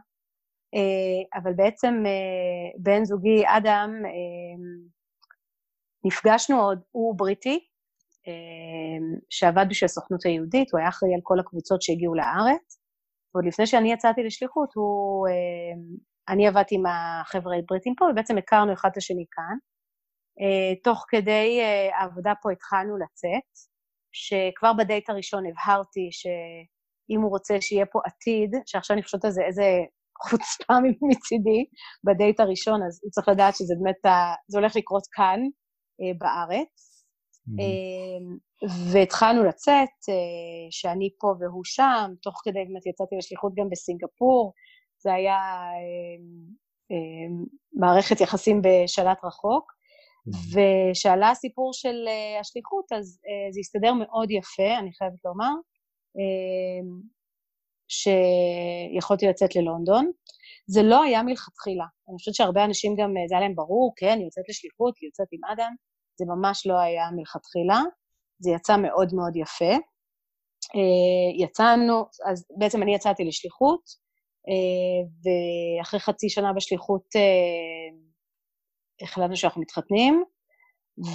אבל בעצם uh, בן זוגי, אדם, uh, נפגשנו עוד, הוא בריטי, שעבד בשביל הסוכנות היהודית, הוא היה אחראי על כל הקבוצות שהגיעו לארץ, ועוד לפני שאני יצאתי לשליחות, הוא, אני עבדתי עם החבר'ה הבריטים פה, ובעצם הכרנו אחד את השני כאן. אה, תוך כדי אה, העבודה פה התחלנו לצאת, שכבר בדייט הראשון הבהרתי שאם הוא רוצה שיהיה פה עתיד, שעכשיו אני חושבת על זה איזה חוצפה מצידי בדייט הראשון, אז הוא צריך לדעת שזה באמת, זה הולך לקרות כאן, אה, בארץ. Mm-hmm. והתחלנו לצאת, שאני פה והוא שם, תוך כדי באמת יצאתי לשליחות גם בסינגפור, זה היה מערכת יחסים בשלט רחוק. ושעלה הסיפור של השליחות, אז זה הסתדר מאוד יפה, אני חייבת לומר, שיכולתי לצאת ללונדון. זה לא היה מלכתחילה. אני חושבת שהרבה אנשים גם, זה היה להם ברור, כן, היא יוצאת לשליחות, היא יוצאת עם אדם, זה ממש לא היה מלכתחילה. זה יצא מאוד מאוד יפה. אה, יצאנו, אז בעצם אני יצאתי לשליחות, אה, ואחרי חצי שנה בשליחות אה, החלטנו שאנחנו מתחתנים,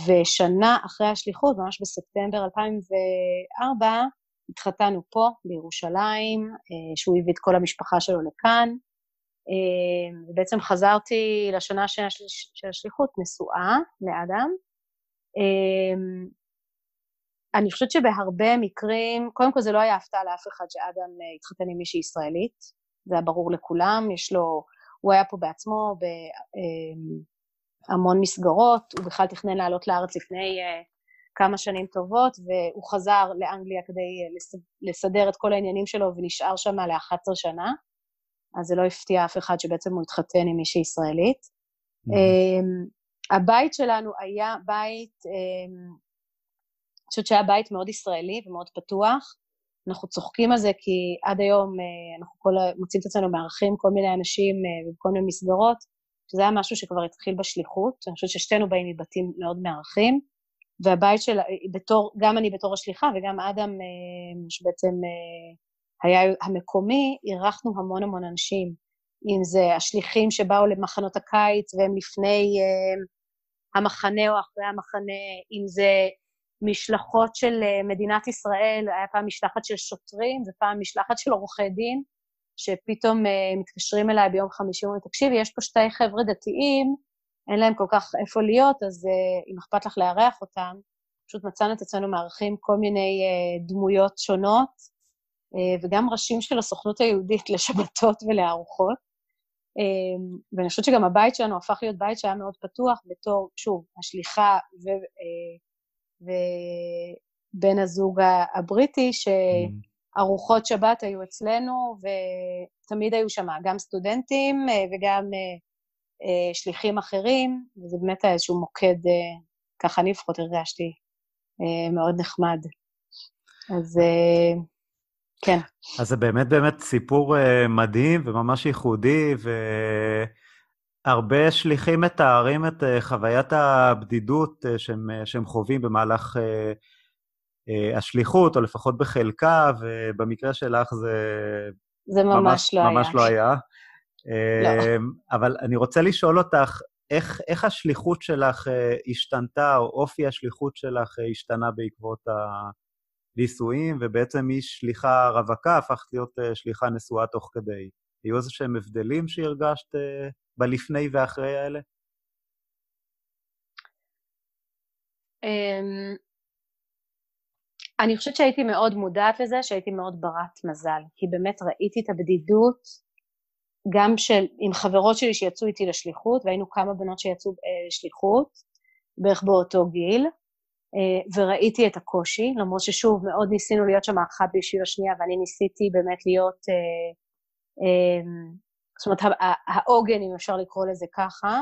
ושנה אחרי השליחות, ממש בספטמבר 2004, התחתנו פה, בירושלים, שהוא הביא את כל המשפחה שלו לכאן, ובעצם חזרתי לשנה השנייה של השליחות נשואה לאדם, אני חושבת שבהרבה מקרים, קודם כל זה לא היה הפתעה לאף אחד שאדם אה, התחתן עם מישהי ישראלית, זה היה ברור לכולם, יש לו, הוא היה פה בעצמו בהמון מסגרות, הוא בכלל תכנן לעלות לארץ לפני אה, כמה שנים טובות, והוא חזר לאנגליה כדי אה, לסדר את כל העניינים שלו ונשאר שם ל-11 שנה, אז זה לא הפתיע אף אחד שבעצם הוא התחתן עם מישהי ישראלית. Mm-hmm. הבית שלנו היה בית אמ, אני חושבת שהיה בית מאוד ישראלי ומאוד פתוח. אנחנו צוחקים על זה כי עד היום אה, אנחנו כל, מוצאים את עצמנו מארחים כל מיני אנשים אה, בכל מיני מסגרות, שזה היה משהו שכבר התחיל בשליחות. אני חושבת ששתינו באים מבתים מאוד מארחים, והבית של, בתור, גם אני בתור השליחה וגם אדם, אה, שבעצם היה המקומי, אירחנו המון המון אנשים. אם זה השליחים שבאו למחנות הקיץ והם לפני המחנה או אחרי המחנה, אם זה משלחות של אה, מדינת ישראל, היה פעם משלחת של שוטרים ופעם משלחת של עורכי דין, שפתאום מתקשרים אליי ביום חמישי ואומרים, תקשיבי, יש פה שתי חבר'ה דתיים, אין להם כל כך איפה להיות, אז uh, אם אכפת לך לארח אותם, פשוט מצאנו את עצמנו מארחים כל מיני uh, דמויות שונות, uh, וגם ראשים של הסוכנות היהודית לשבתות ולארוחות. Um, ואני חושבת שגם הבית שלנו הפך להיות בית שהיה מאוד פתוח בתור, שוב, השליחה ו... ובן הזוג הבריטי, שארוחות שבת היו אצלנו, ותמיד היו שם גם סטודנטים אה, וגם אה, אה, שליחים אחרים, וזה באמת היה איזשהו מוקד, ככה אני לפחות הרגשתי, מאוד נחמד. אז כן. אז זה באמת באמת סיפור מדהים וממש ייחודי, ו... הרבה שליחים מתארים את אה, חוויית הבדידות אה, שהם, אה, שהם חווים במהלך השליחות, או לפחות בחלקה, ובמקרה שלך זה... זה ממש, ממש לא ממש היה. לא היה. לא. אבל אני רוצה לשאול אותך, איך, איך השליחות שלך השתנתה, או אופי השליחות שלך השתנה בעקבות הנישואים, ובעצם משליחה רווקה הפכת להיות שליחה נשואה תוך כדי. היו איזה שהם הבדלים שהרגשת בלפני ואחרי האלה? אמ, אני חושבת שהייתי מאוד מודעת לזה, שהייתי מאוד ברת מזל, כי באמת ראיתי את הבדידות גם של, עם חברות שלי שיצאו איתי לשליחות, והיינו כמה בנות שיצאו אה, לשליחות, בערך באותו גיל, אה, וראיתי את הקושי, למרות ששוב, מאוד ניסינו להיות שם אחת בשביל השנייה, ואני ניסיתי באמת להיות אה, זאת אומרת, העוגן, אם אפשר לקרוא לזה ככה.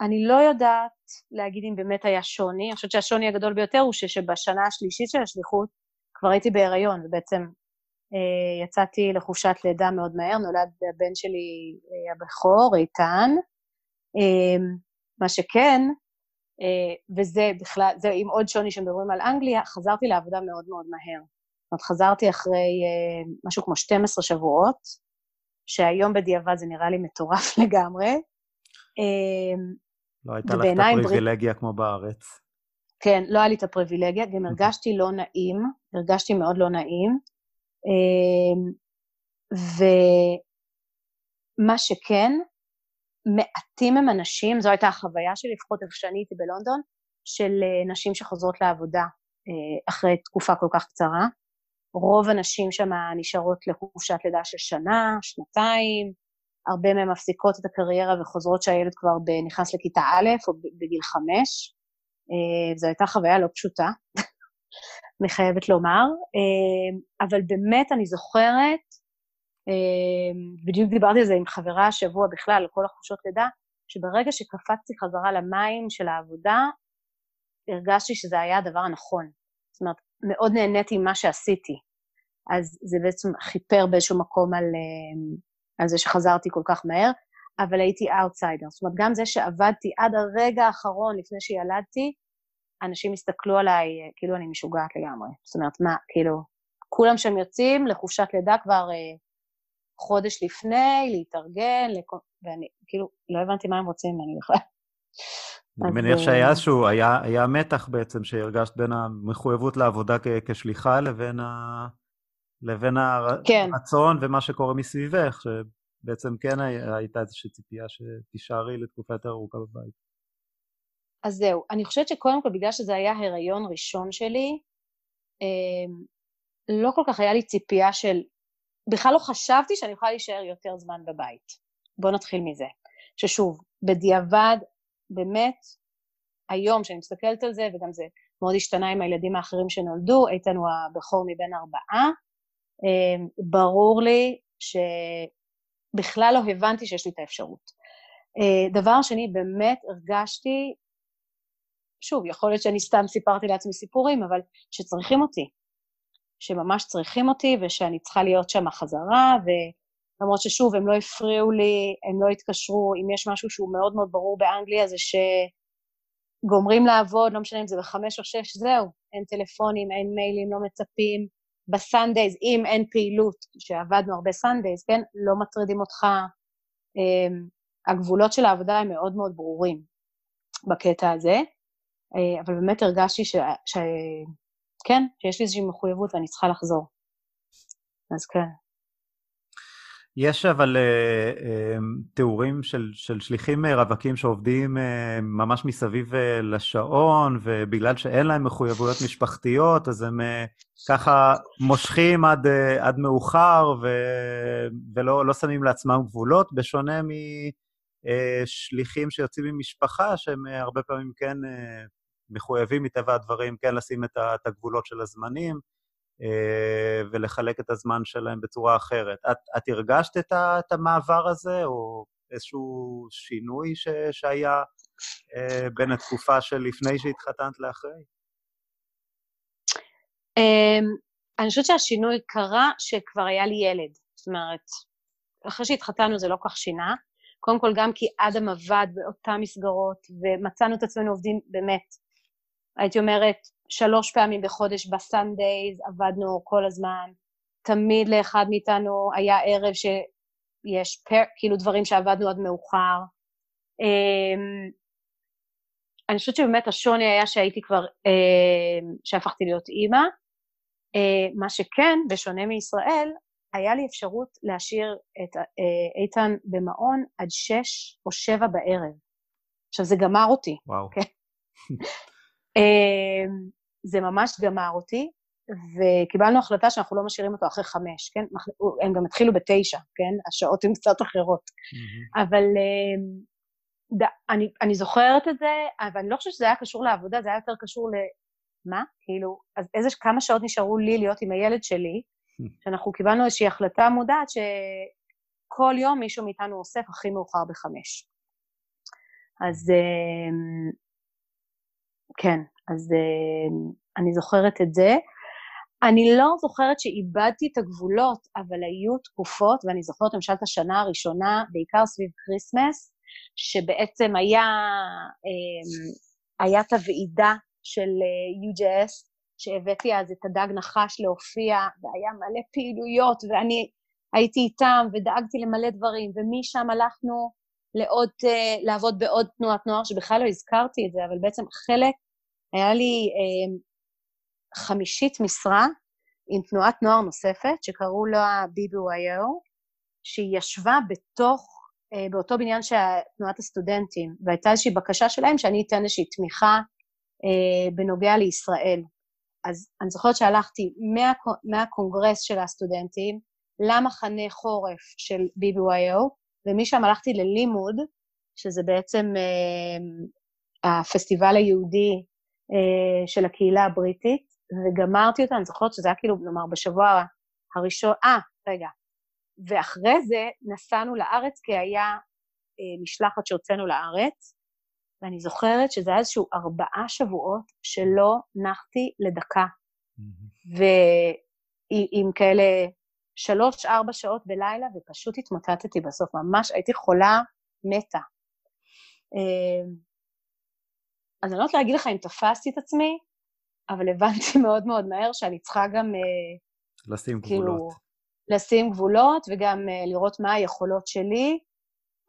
אני לא יודעת להגיד אם באמת היה שוני, אני חושבת שהשוני הגדול ביותר הוא שבשנה השלישית של השליחות כבר הייתי בהיריון, ובעצם יצאתי לחופשת לידה מאוד מהר, נולד הבן שלי אה, הבכור, איתן. אה, מה שכן, אה, וזה בכלל, זה עם עוד שוני שמדברים על אנגליה, חזרתי לעבודה מאוד מאוד מהר. אומרת, חזרתי אחרי משהו כמו 12 שבועות, שהיום בדיעבד זה נראה לי מטורף לגמרי. Uh, לא הייתה לך את הפריבילגיה בר... כמו בארץ. כן, לא היה לי את הפריבילגיה, גם הרגשתי לא נעים, הרגשתי מאוד לא נעים. Uh, ומה שכן, מעטים הם אנשים, זו הייתה החוויה שלי, לפחות איפה שאני הייתי בלונדון, של נשים שחוזרות לעבודה אחרי תקופה כל כך קצרה. רוב הנשים שם נשארות לחופשת לידה של שנה, שנתיים, הרבה מהן מפסיקות את הקריירה וחוזרות שהילד כבר נכנס לכיתה א' או בגיל חמש. אה, זו הייתה חוויה לא פשוטה, אני חייבת לומר, אה, אבל באמת אני זוכרת, אה, בדיוק דיברתי על זה עם חברה השבוע בכלל, על כל החופשות לידה, שברגע שקפצתי חזרה למים של העבודה, הרגשתי שזה היה הדבר הנכון. זאת אומרת, מאוד נהניתי ממה שעשיתי. אז זה בעצם חיפר באיזשהו מקום על, אה, על זה שחזרתי כל כך מהר, אבל הייתי אאוטסיידר. זאת אומרת, גם זה שעבדתי עד הרגע האחרון לפני שילדתי, אנשים הסתכלו עליי אה, כאילו אני משוגעת לגמרי. זאת אומרת, מה, כאילו, כולם שם יוצאים לחופשת לידה כבר אה, חודש לפני, להתארגן, לכ... ואני כאילו לא הבנתי מה הם רוצים ממני בכלל. אני מניח אה, שהיה איזשהו, היה, היה מתח בעצם שהרגשת בין המחויבות לעבודה כ- כשליחה לבין, ה, לבין כן. הרצון ומה שקורה מסביבך, שבעצם כן הייתה איזושהי ציפייה שתישארי לתקופה יותר ארוכה בבית. אז זהו, אני חושבת שקודם כל בגלל שזה היה הריון ראשון שלי, אמ, לא כל כך היה לי ציפייה של, בכלל לא חשבתי שאני יכולה להישאר יותר זמן בבית. בואו נתחיל מזה. ששוב, בדיעבד, באמת, היום שאני מסתכלת על זה, וגם זה מאוד השתנה עם הילדים האחרים שנולדו, איתן הוא הבכור מבין ארבעה, אמ, ברור לי שבכלל לא הבנתי שיש לי את האפשרות. אה, דבר שני, באמת הרגשתי, שוב, יכול להיות שאני סתם סיפרתי לעצמי סיפורים, אבל שצריכים אותי. שממש צריכים אותי ושאני צריכה להיות שם חזרה, ולמרות ששוב, הם לא הפריעו לי, הם לא התקשרו, אם יש משהו שהוא מאוד מאוד ברור באנגליה זה שגומרים לעבוד, לא משנה אם זה בחמש או שש, זהו, אין טלפונים, אין מיילים, לא מצפים. ב Sundays, אם אין פעילות, שעבדנו הרבה Sundays, כן, לא מטרידים אותך. Um, הגבולות של העבודה הם מאוד מאוד ברורים בקטע הזה, אבל באמת הרגשתי ש, ש, כן, שיש לי איזושהי מחויבות ואני צריכה לחזור. אז כן. יש אבל uh, uh, תיאורים של, של שליחים רווקים שעובדים uh, ממש מסביב uh, לשעון, ובגלל שאין להם מחויבויות משפחתיות, אז הם uh, ככה מושכים עד, uh, עד מאוחר ו, ולא לא שמים לעצמם גבולות, בשונה משליחים שיוצאים ממשפחה, שהם uh, הרבה פעמים כן uh, מחויבים מטבע הדברים כן לשים את הגבולות של הזמנים אה, ולחלק את הזמן שלהם בצורה אחרת. את, את הרגשת את המעבר הזה, או איזשהו שינוי ש, שהיה אה, בין התקופה של לפני שהתחתנת לאחרי? אמ, אני חושבת שהשינוי קרה שכבר היה לי ילד. זאת אומרת, אחרי שהתחתנו זה לא כך שינה. קודם כל גם כי אדם עבד באותן מסגרות, ומצאנו את עצמנו עובדים באמת הייתי אומרת, שלוש פעמים בחודש בסנדייז, עבדנו כל הזמן. תמיד לאחד מאיתנו היה ערב שיש פר, כאילו דברים שעבדנו עד מאוחר. אמ, אני חושבת שבאמת השוני היה שהייתי כבר, אמ, שהפכתי להיות אימא. אמ, מה שכן, בשונה מישראל, היה לי אפשרות להשאיר את אה, איתן במעון עד שש או שבע בערב. עכשיו, זה גמר אותי. וואו. כן? אמ, זה ממש גמר אותי, וקיבלנו החלטה שאנחנו לא משאירים אותו אחרי חמש, כן? הם גם התחילו בתשע, כן? השעות הן קצת אחרות. Mm-hmm. אבל אמ, ד, אני, אני זוכרת את זה, אבל אני לא חושבת שזה היה קשור לעבודה, זה היה יותר קשור ל... מה? כאילו, אז איזה, כמה שעות נשארו לי להיות עם הילד שלי, שאנחנו קיבלנו איזושהי החלטה מודעת שכל יום מישהו מאיתנו אוסף הכי מאוחר בחמש. אז אמ, כן, אז uh, אני זוכרת את זה. אני לא זוכרת שאיבדתי את הגבולות, אבל היו תקופות, ואני זוכרת למשל את השנה הראשונה, בעיקר סביב Christmas, שבעצם היה, um, היה את הוועידה של uh, UJS, שהבאתי אז את הדג נחש להופיע, והיה מלא פעילויות, ואני הייתי איתם ודאגתי למלא דברים, ומשם הלכנו לעוד, לעבוד בעוד תנועת נוער, שבכלל לא הזכרתי את זה, אבל בעצם חלק היה לי אה, חמישית משרה עם תנועת נוער נוספת, שקראו לה BBYO, שהיא ישבה בתוך, אה, באותו בניין של תנועת הסטודנטים, והייתה איזושהי בקשה שלהם שאני אתן איזושהי תמיכה אה, בנוגע לישראל. אז אני זוכרת שהלכתי מה, מהקונגרס של הסטודנטים למחנה חורף של BBYO, ומשם הלכתי ללימוד, שזה בעצם אה, הפסטיבל היהודי של הקהילה הבריטית, וגמרתי אותה, אני זוכרת שזה היה כאילו, נאמר, בשבוע הראשון, אה, רגע. ואחרי זה נסענו לארץ, כי היה אה, משלחת שהוצאנו לארץ, ואני זוכרת שזה היה איזשהו ארבעה שבועות שלא נחתי לדקה. Mm-hmm. עם כאלה שלוש-ארבע שעות בלילה, ופשוט התמוטטתי בסוף, ממש הייתי חולה מתה. אמ, אז אני לא יודעת להגיד לך אם תפסתי את עצמי, אבל הבנתי מאוד מאוד מהר שאני צריכה גם... אה, לשים כאילו, גבולות. לשים גבולות וגם uh, לראות מה היכולות שלי,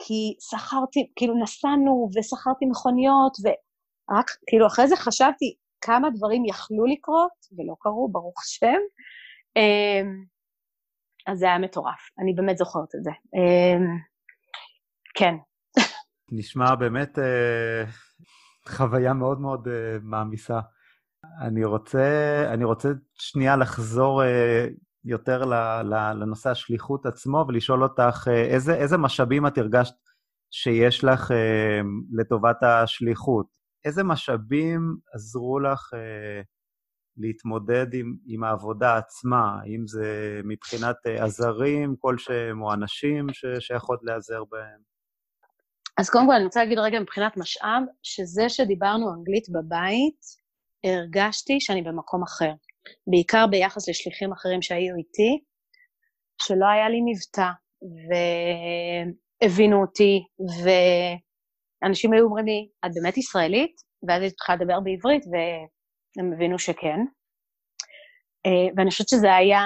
כי שכרתי, כאילו נסענו ושכרתי מכוניות, ורק, כאילו אחרי זה חשבתי כמה דברים יכלו לקרות, ולא קרו, ברוך השם. Um, אז זה היה מטורף, אני באמת זוכרת את זה. Um, כן. נשמע באמת uh, חוויה מאוד מאוד uh, מעמיסה. אני רוצה, אני רוצה שנייה לחזור uh, יותר לנושא השליחות עצמו ולשאול אותך אה, איזה, איזה משאבים את הרגשת שיש לך אה, לטובת השליחות. איזה משאבים עזרו לך אה, להתמודד עם, עם העבודה עצמה, אם זה מבחינת עזרים כלשהם או אנשים שיכולת להיעזר בהם? אז קודם כל אני רוצה להגיד רגע מבחינת משאב, שזה שדיברנו אנגלית בבית, הרגשתי שאני במקום אחר. בעיקר ביחס לשליחים אחרים שהיו איתי, שלא היה לי מבטא, והבינו אותי, ואנשים היו אומרים לי, את באמת ישראלית? ואז היא התחילה לדבר בעברית, והם הבינו שכן. אה, ואני חושבת שזה היה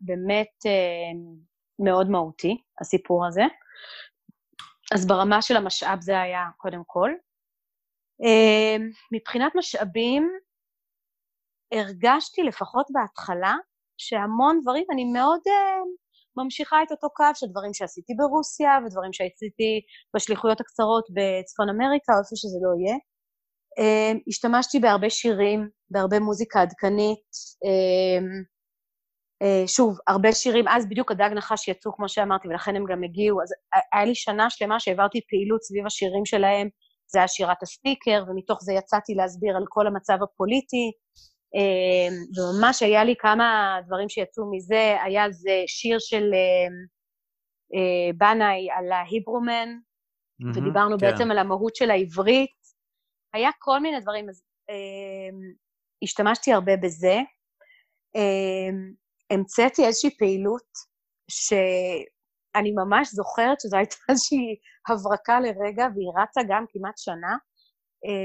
באמת אה, מאוד מהותי, הסיפור הזה. אז ברמה של המשאב זה היה קודם כל. אה, מבחינת משאבים, הרגשתי לפחות בהתחלה שהמון דברים, אני מאוד uh, ממשיכה את אותו קו של דברים שעשיתי ברוסיה ודברים שעשיתי בשליחויות הקצרות בצפון אמריקה או איפה שזה לא יהיה. Uh, השתמשתי בהרבה שירים, בהרבה מוזיקה עדכנית. Uh, שוב, הרבה שירים, אז בדיוק הדג נחש יצאו, כמו שאמרתי, ולכן הם גם הגיעו. אז היה לי שנה שלמה שהעברתי פעילות סביב השירים שלהם, זה היה שירת הספיקר, ומתוך זה יצאתי להסביר על כל המצב הפוליטי, אמ, וממש היה לי כמה דברים שיצאו מזה, היה זה שיר של אה, בנאי על ההיברומן, mm-hmm, ודיברנו כן. בעצם על המהות של העברית. היה כל מיני דברים, אז השתמשתי הרבה בזה. המצאתי איזושהי פעילות שאני ממש זוכרת שזו הייתה איזושהי הברקה לרגע, והיא רצה גם כמעט שנה.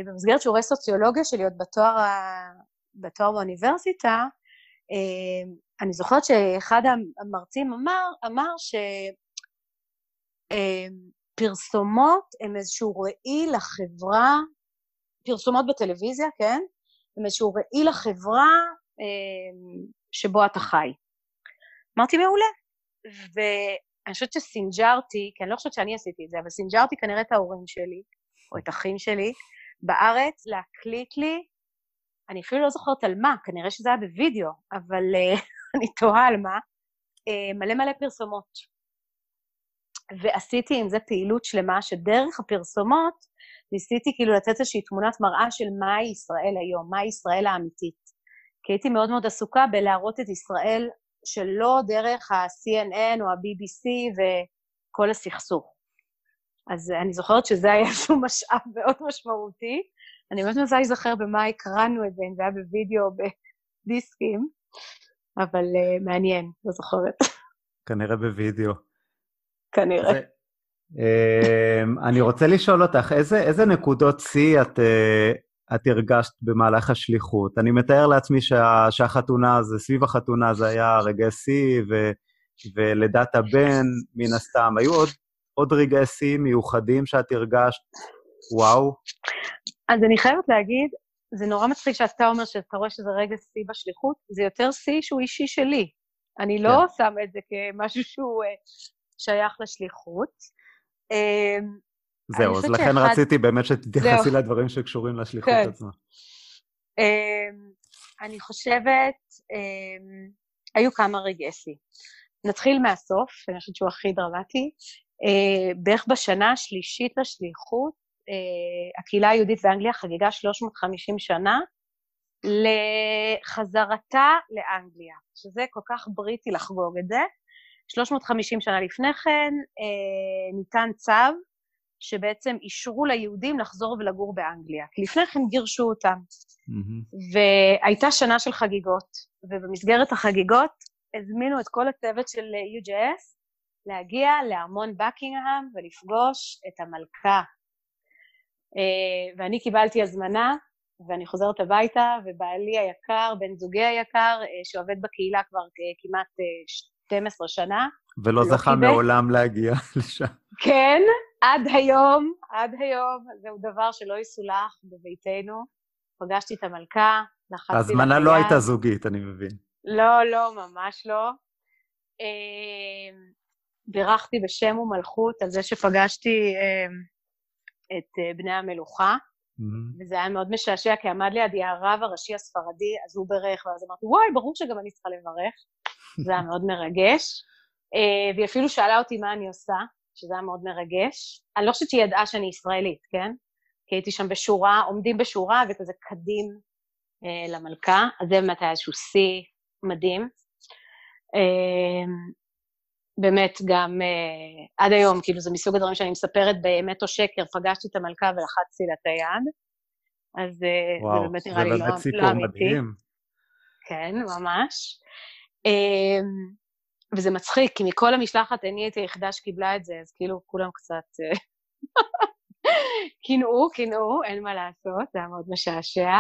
במסגרת שיעורי סוציולוגיה שלי, עוד בתואר בתואר באוניברסיטה, אה, אני זוכרת שאחד המרצים אמר, אמר שפרסומות אה, הם איזשהו ראי לחברה, פרסומות בטלוויזיה, כן? הם איזשהו ראי לחברה אה, שבו אתה חי. אמרתי, מעולה. ואני חושבת שסינג'רתי, כי אני לא חושבת שאני עשיתי את זה, אבל סינג'רתי כנראה את ההורים שלי, או את אחים שלי, בארץ להקליט לי אני אפילו לא זוכרת על מה, כנראה שזה היה בווידאו, אבל uh, אני תוהה על מה, uh, מלא מלא פרסומות. ועשיתי עם זה פעילות שלמה, שדרך הפרסומות ניסיתי כאילו לתת איזושהי תמונת מראה של מהי ישראל היום, מהי ישראל האמיתית. כי הייתי מאוד מאוד עסוקה בלהראות את ישראל שלא דרך ה-CNN או ה-BBC וכל הסכסוך. אז אני זוכרת שזה היה איזשהו משאב מאוד משמעותי, אני באמת מנסה להיזכר במה הקרנו את זה, אם זה היה בווידאו או בדיסקים, אבל uh, מעניין, לא זוכרת. כנראה בווידאו. כנראה. זה, uh, אני רוצה לשאול אותך, איזה, איזה נקודות שיא את, uh, את הרגשת במהלך השליחות? אני מתאר לעצמי שה, שהחתונה, זה, סביב החתונה זה היה רגעי שיא, ולידת הבן, מן הסתם. היו עוד, עוד רגעי שיא מיוחדים שאת הרגשת, וואו? אז אני חייבת להגיד, זה נורא מצחיק שאתה אומר שאתה רואה שזה רגע שיא בשליחות, זה יותר שיא שהוא אישי שלי. אני לא כן. שמה את זה כמשהו שהוא uh, שייך לשליחות. Uh, זהו, אז לכן שאחד... רציתי באמת שתתייחסי לדברים שקשורים לשליחות כן. עצמה. Uh, אני חושבת, uh, היו כמה רגעי שיא. נתחיל מהסוף, אני חושבת שהוא הכי דרמטי. Uh, בערך בשנה השלישית לשליחות, אה, הקהילה היהודית באנגליה חגגה 350 שנה לחזרתה לאנגליה, שזה כל כך בריטי לחגוג את זה. 350 שנה לפני כן אה, ניתן צו שבעצם אישרו ליהודים לחזור ולגור באנגליה, כי לפני כן גירשו אותם. Mm-hmm. והייתה שנה של חגיגות, ובמסגרת החגיגות הזמינו את כל הצוות של UJS להגיע לארמון בקינגהאם ולפגוש את המלכה. אה, ואני קיבלתי הזמנה, ואני חוזרת הביתה, ובעלי היקר, בן זוגי היקר, אה, שעובד בקהילה כבר כמעט 12 שנה, ולא לא זכה קיבל. מעולם להגיע לשם. כן, עד היום, עד היום, זהו דבר שלא יסולח בביתנו. פגשתי את המלכה, לחצתי לה ההזמנה לא הייתה זוגית, אני מבין. לא, לא, ממש לא. אמ, בירכתי בשם ומלכות על זה שפגשתי אמ, את אה, בני המלוכה, mm-hmm. וזה היה מאוד משעשע, כי עמד לידי הרב הראשי הספרדי, אז הוא בירך, ואז אמרתי, וואי, ברור שגם אני צריכה לברך. זה היה מאוד מרגש. אה, והיא אפילו שאלה אותי מה אני עושה, שזה היה מאוד מרגש. אני לא חושבת שהיא ידעה שאני ישראלית, כן? כי הייתי שם בשורה, עומדים בשורה וכזה קדים אה, למלכה, אז זה באמת היה איזשהו שיא מדהים. אה, באמת גם אה, עד היום, כאילו זה מסוג הדברים שאני מספרת באמת או שקר, פגשתי את המלכה ולחצתי לה את היד, אז אה, וואו, זה באמת נראה לי לא, לא אמיתי. וואו, זה באמת סיפור מדהים. כן, ממש. אה, וזה מצחיק, כי מכל המשלחת אני הייתי היחידה שקיבלה את זה, אז כאילו כולם קצת... אה, קינאו, קינאו, אין מה לעשות, זה היה מאוד משעשע.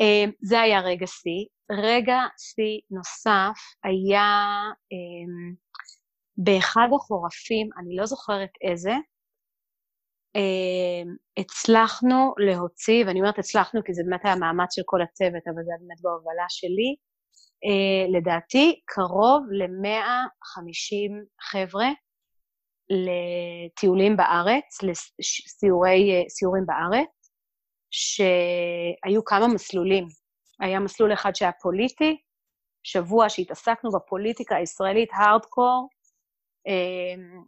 אמ, זה היה רגע שיא. רגע שיא נוסף היה אמ, באחד החורפים, אני לא זוכרת איזה, אמ, הצלחנו להוציא, ואני אומרת הצלחנו כי זה באמת היה מאמץ של כל הצוות, אבל זה היה באמת בהובלה שלי, לדעתי קרוב ל-150 חבר'ה לטיולים בארץ, לסיורים בארץ, שהיו כמה מסלולים. היה מסלול אחד שהיה פוליטי, שבוע שהתעסקנו בפוליטיקה הישראלית, הארדקור, אמ,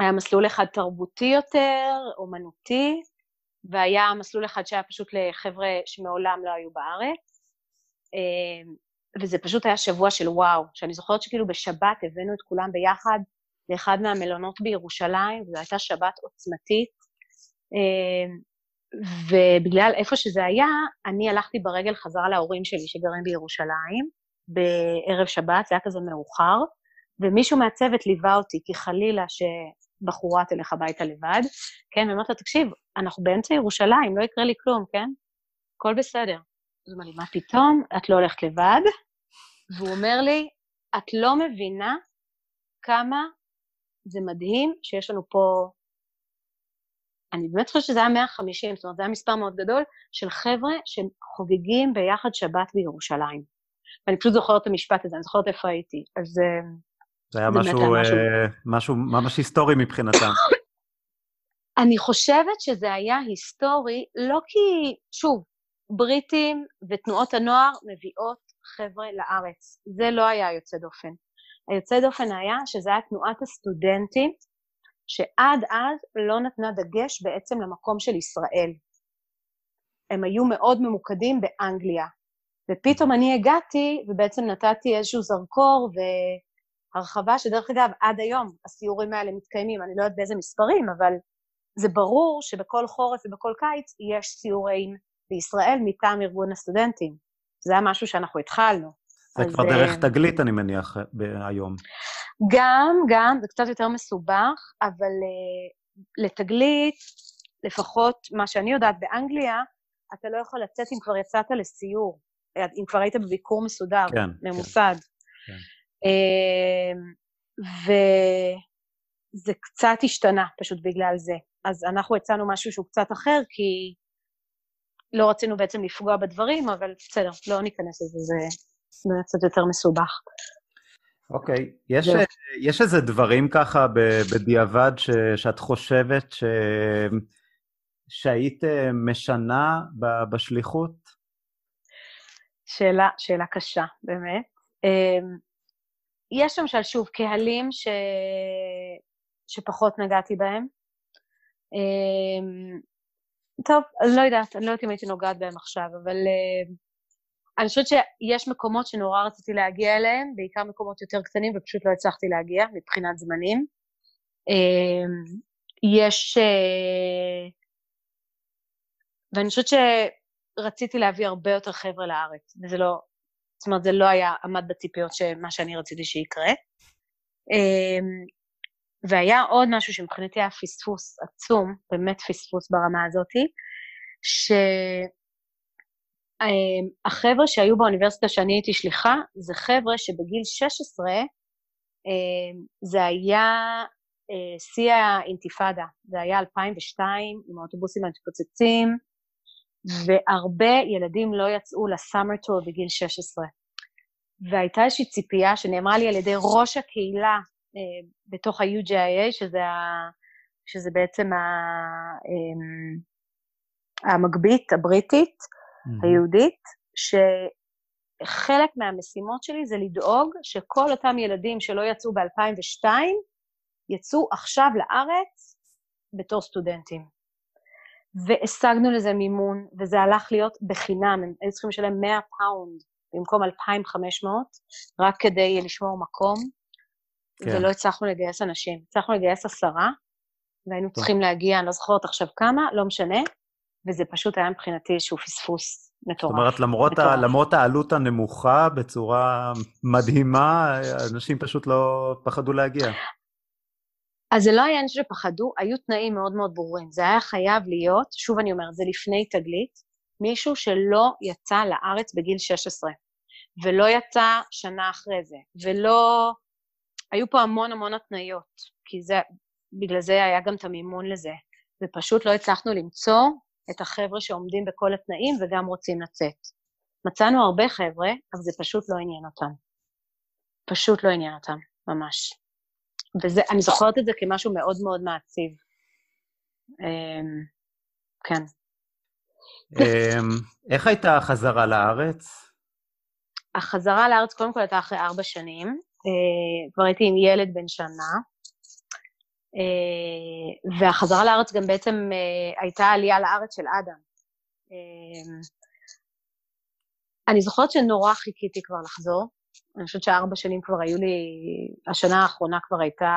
היה מסלול אחד תרבותי יותר, אומנותי, והיה מסלול אחד שהיה פשוט לחבר'ה שמעולם לא היו בארץ. וזה פשוט היה שבוע של וואו, שאני זוכרת שכאילו בשבת הבאנו את כולם ביחד לאחד מהמלונות בירושלים, וזו הייתה שבת עוצמתית, אמ, ובגלל איפה שזה היה, אני הלכתי ברגל חזרה להורים שלי שגרים בירושלים, בערב שבת, זה היה כזה מאוחר, ומישהו מהצוות ליווה אותי, כי חלילה שבחורה תלך הביתה לבד, כן, ואמרתי לה, תקשיב, אנחנו באמצע ירושלים, לא יקרה לי כלום, כן? הכל בסדר. אז הוא אומר לי, מה פתאום? את לא הולכת לבד? והוא אומר לי, את לא מבינה כמה זה מדהים שיש לנו פה, אני באמת חושבת שזה היה 150, זאת אומרת, זה היה מספר מאוד גדול, של חבר'ה שחוגגים ביחד שבת בירושלים. ואני פשוט זוכרת את המשפט הזה, אני זוכרת איפה הייתי. אז אה, זה היה משהו, משהו... אה, משהו ממש היסטורי מבחינתם. אני חושבת שזה היה היסטורי, לא כי, שוב, בריטים ותנועות הנוער מביאות חבר'ה לארץ. זה לא היה יוצא דופן. היוצא דופן היה שזה היה תנועת הסטודנטים, שעד אז לא נתנה דגש בעצם למקום של ישראל. הם היו מאוד ממוקדים באנגליה. ופתאום אני הגעתי, ובעצם נתתי איזשהו זרקור והרחבה, שדרך אגב, עד היום הסיורים האלה מתקיימים, אני לא יודעת באיזה מספרים, אבל זה ברור שבכל חורף ובכל קיץ יש סיורים בישראל מטעם ארגון הסטודנטים. זה היה משהו שאנחנו התחלנו. זה כבר דרך אה, תגלית, אני מניח, היום. גם, גם, זה קצת יותר מסובך, אבל uh, לתגלית, לפחות מה שאני יודעת באנגליה, אתה לא יכול לצאת אם כבר יצאת לסיור, אם כבר היית בביקור מסודר, כן, ממוסד. כן, כן. Uh, וזה קצת השתנה פשוט בגלל זה. אז אנחנו הצענו משהו שהוא קצת אחר, כי לא רצינו בעצם לפגוע בדברים, אבל בסדר, לא ניכנס לזה, זה באמת קצת יותר מסובך. אוקיי, okay. יש, יש איזה דברים ככה בדיעבד ש, שאת חושבת ש, שהיית אה, משנה בשליחות? שאלה, שאלה קשה, באמת. אמ, יש למשל, שוב, קהלים ש... שפחות נגעתי בהם. טוב, אני לא יודעת, אני לא יודעת אם הייתי נוגעת בהם עכשיו, אבל uh, אני חושבת שיש מקומות שנורא רציתי להגיע אליהם, בעיקר מקומות יותר קטנים, ופשוט לא הצלחתי להגיע מבחינת זמנים. Uh, יש... Uh, ואני חושבת שרציתי להביא הרבה יותר חבר'ה לארץ, וזה לא... זאת אומרת, זה לא היה, עמד בציפיות של מה שאני רציתי שיקרה. אמ, והיה עוד משהו שמבחינתי היה פספוס עצום, באמת פספוס ברמה הזאתי, שהחבר'ה שהיו באוניברסיטה שאני הייתי שליחה, זה חבר'ה שבגיל 16, אמ, זה היה אה, שיא האינתיפאדה, זה היה 2002, עם האוטובוסים המתפוצצים, והרבה ילדים לא יצאו לסאמר טור בגיל 16. והייתה איזושהי ציפייה שנאמרה לי על ידי ראש הקהילה אה, בתוך ה-UGIA, שזה, ה, שזה בעצם ה, אה, המגבית הבריטית, mm-hmm. היהודית, שחלק מהמשימות שלי זה לדאוג שכל אותם ילדים שלא יצאו ב-2002, יצאו עכשיו לארץ בתור סטודנטים. והשגנו לזה מימון, וזה הלך להיות בחינם, הם היו צריכים לשלם 100 פאונד במקום 2,500, רק כדי לשמור מקום, כן. ולא הצלחנו לגייס אנשים. הצלחנו לגייס עשרה, והיינו טוב. צריכים להגיע, אני לא זוכרת עכשיו כמה, לא משנה, וזה פשוט היה מבחינתי איזשהו פספוס מטורף. זאת אומרת, למרות, ה, למרות העלות הנמוכה, בצורה מדהימה, אנשים פשוט לא פחדו להגיע. אז זה לא היה אנשים שפחדו, היו תנאים מאוד מאוד ברורים. זה היה חייב להיות, שוב אני אומרת, זה לפני תגלית, מישהו שלא יצא לארץ בגיל 16, ולא יצא שנה אחרי זה, ולא... היו פה המון המון התניות, כי זה, בגלל זה היה גם את המימון לזה, ופשוט לא הצלחנו למצוא את החבר'ה שעומדים בכל התנאים וגם רוצים לצאת. מצאנו הרבה חבר'ה, אבל זה פשוט לא עניין אותם. פשוט לא עניין אותם, ממש. ואני זוכרת את זה כמשהו מאוד מאוד מעציב. אמ, כן. אמ, איך הייתה החזרה לארץ? החזרה לארץ קודם כל הייתה אחרי ארבע שנים. אה, כבר הייתי עם ילד בן שנה. אה, והחזרה לארץ גם בעצם אה, הייתה עלייה לארץ של אדם. אני זוכרת שנורא חיכיתי כבר לחזור. אני חושבת שארבע שנים כבר היו לי, השנה האחרונה כבר הייתה,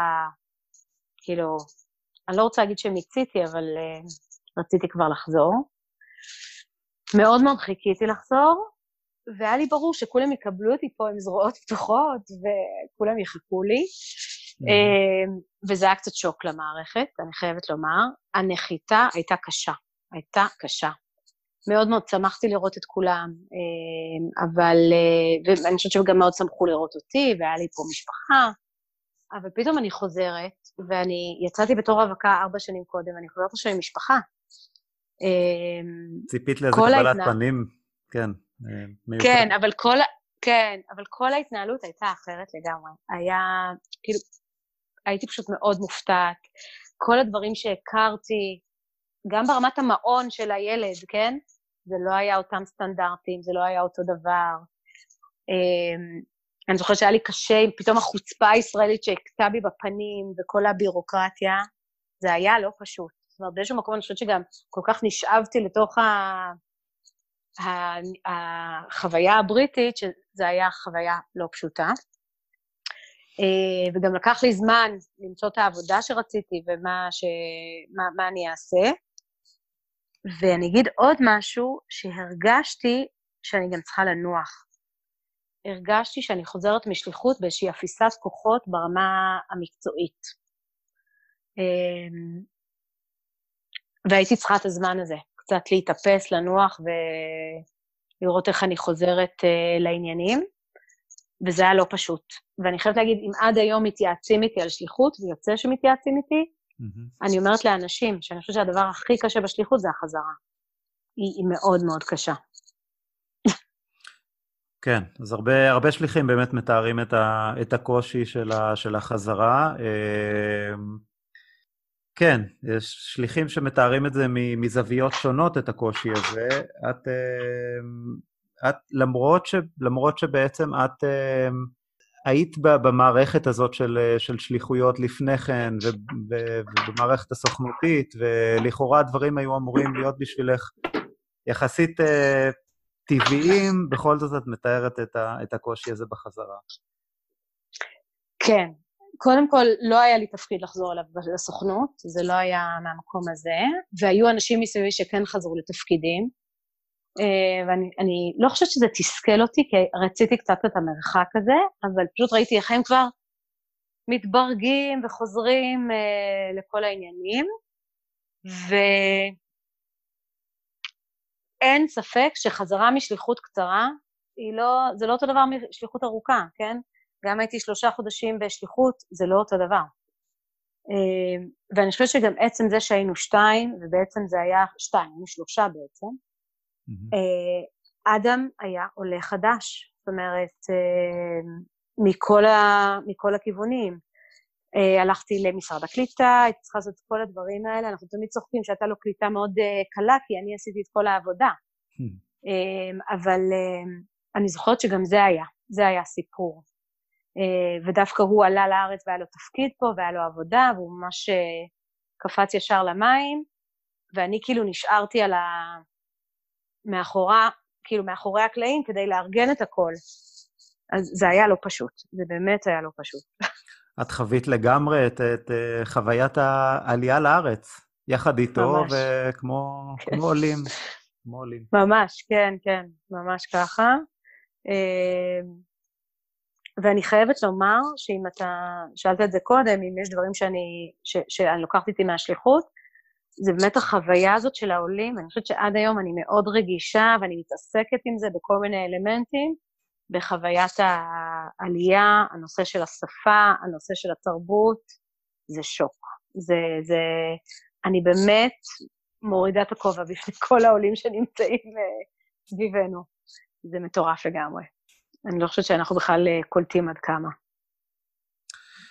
כאילו, אני לא רוצה להגיד שמיציתי, אבל רציתי כבר לחזור. מאוד מאוד חיכיתי לחזור, והיה לי ברור שכולם יקבלו אותי פה עם זרועות פתוחות, וכולם יחכו לי. Mm-hmm. וזה היה קצת שוק למערכת, אני חייבת לומר. הנחיתה הייתה קשה, הייתה קשה. מאוד מאוד שמחתי לראות את כולם, אה, אבל, אה, ואני חושבת שגם מאוד שמחו לראות אותי, והיה לי פה משפחה, אבל פתאום אני חוזרת, ואני יצאתי בתור רווקה ארבע שנים קודם, ואני חוזרת עכשיו עם משפחה. אה, ציפית לאיזה קבלת ההתנה... פנים, כן. מיוחד. כן, אבל כל, כן, אבל כל ההתנהלות הייתה אחרת לגמרי. היה, כאילו, הייתי פשוט מאוד מופתעת. כל הדברים שהכרתי, גם ברמת המעון של הילד, כן? זה לא היה אותם סטנדרטים, זה לא היה אותו דבר. אמ, אני זוכרת שהיה לי קשה עם פתאום החוצפה הישראלית שהכתה בי בפנים וכל הבירוקרטיה, זה היה לא פשוט. זאת אומרת, באיזשהו מקום אני חושבת שגם כל כך נשאבתי לתוך ה... החוויה הבריטית, שזה היה חוויה לא פשוטה. אה, וגם לקח לי זמן למצוא את העבודה שרציתי ומה ש... מה, מה אני אעשה. ואני אגיד עוד משהו, שהרגשתי שאני גם צריכה לנוח. הרגשתי שאני חוזרת משליחות באיזושהי אפיסת כוחות ברמה המקצועית. אמ, והייתי צריכה את הזמן הזה, קצת להתאפס, לנוח ולראות איך אני חוזרת uh, לעניינים, וזה היה לא פשוט. ואני חייבת להגיד, אם עד היום מתייעצים איתי על שליחות, ויוצא שמתייעצים איתי, Mm-hmm. אני אומרת לאנשים שאני חושבת שהדבר הכי קשה בשליחות זה החזרה. היא, היא מאוד מאוד קשה. כן, אז הרבה, הרבה שליחים באמת מתארים את, ה, את הקושי של, ה, של החזרה. כן, יש שליחים שמתארים את זה מזוויות שונות, את הקושי הזה. את, אמ, את למרות, ש, למרות שבעצם את אמ, היית במערכת הזאת של, אה, של שליחויות לפני כן, ובמערכת הסוכנותית, ולכאורה הדברים היו אמורים להיות בשבילך יחסית uh, טבעיים, בכל זאת את מתארת את, ה, את הקושי הזה בחזרה. כן. קודם כל, לא היה לי תפקיד לחזור אליו לסוכנות, זה לא היה מהמקום הזה, והיו אנשים מסביבי שכן חזרו לתפקידים. אה, ואני לא חושבת שזה תסכל אותי, כי רציתי קצת את המרחק הזה, אבל פשוט ראיתי איך הם כבר מתברגים וחוזרים אה, לכל העניינים, ואין ספק שחזרה משליחות קצרה, לא, זה לא אותו דבר משליחות ארוכה, כן? גם הייתי שלושה חודשים בשליחות, זה לא אותו דבר. אה, ואני חושבת שגם עצם זה שהיינו שתיים, ובעצם זה היה שתיים, היינו שלושה בעצם, mm-hmm. אדם היה עולה חדש, זאת אומרת, אה, מכל, ה, מכל הכיוונים. הלכתי למשרד הקליטה, הייתי צריכה לעשות את כל הדברים האלה, אנחנו תמיד צוחקים שהייתה לו קליטה מאוד קלה, כי אני עשיתי את כל העבודה. Mm-hmm. אבל אני זוכרת שגם זה היה, זה היה הסיפור. אה, ודווקא הוא עלה לארץ והיה לו תפקיד פה והיה לו עבודה, והוא ממש אה, קפץ ישר למים, ואני כאילו נשארתי על ה... מאחורה, כאילו מאחורי הקלעים כדי לארגן את הכל. אז זה היה לא פשוט, זה באמת היה לא פשוט. את חווית לגמרי את, את אה, חוויית העלייה לארץ, יחד איתו, ממש. וכמו כן. כמו עולים. כמו עולים. ממש, כן, כן, ממש ככה. ואני חייבת לומר שאם אתה, שאלת את זה קודם, אם יש דברים שאני, ש, שאני לוקחת איתי מהשליחות, זה באמת החוויה הזאת של העולים, אני חושבת שעד היום אני מאוד רגישה ואני מתעסקת עם זה בכל מיני אלמנטים, בחוויית העלייה, הנושא של השפה, הנושא של התרבות, זה שוק. זה, זה, אני באמת מורידה את הכובע בפני כל העולים שנמצאים אה, סביבנו. זה מטורף לגמרי. אני לא חושבת שאנחנו בכלל אה, קולטים עד כמה.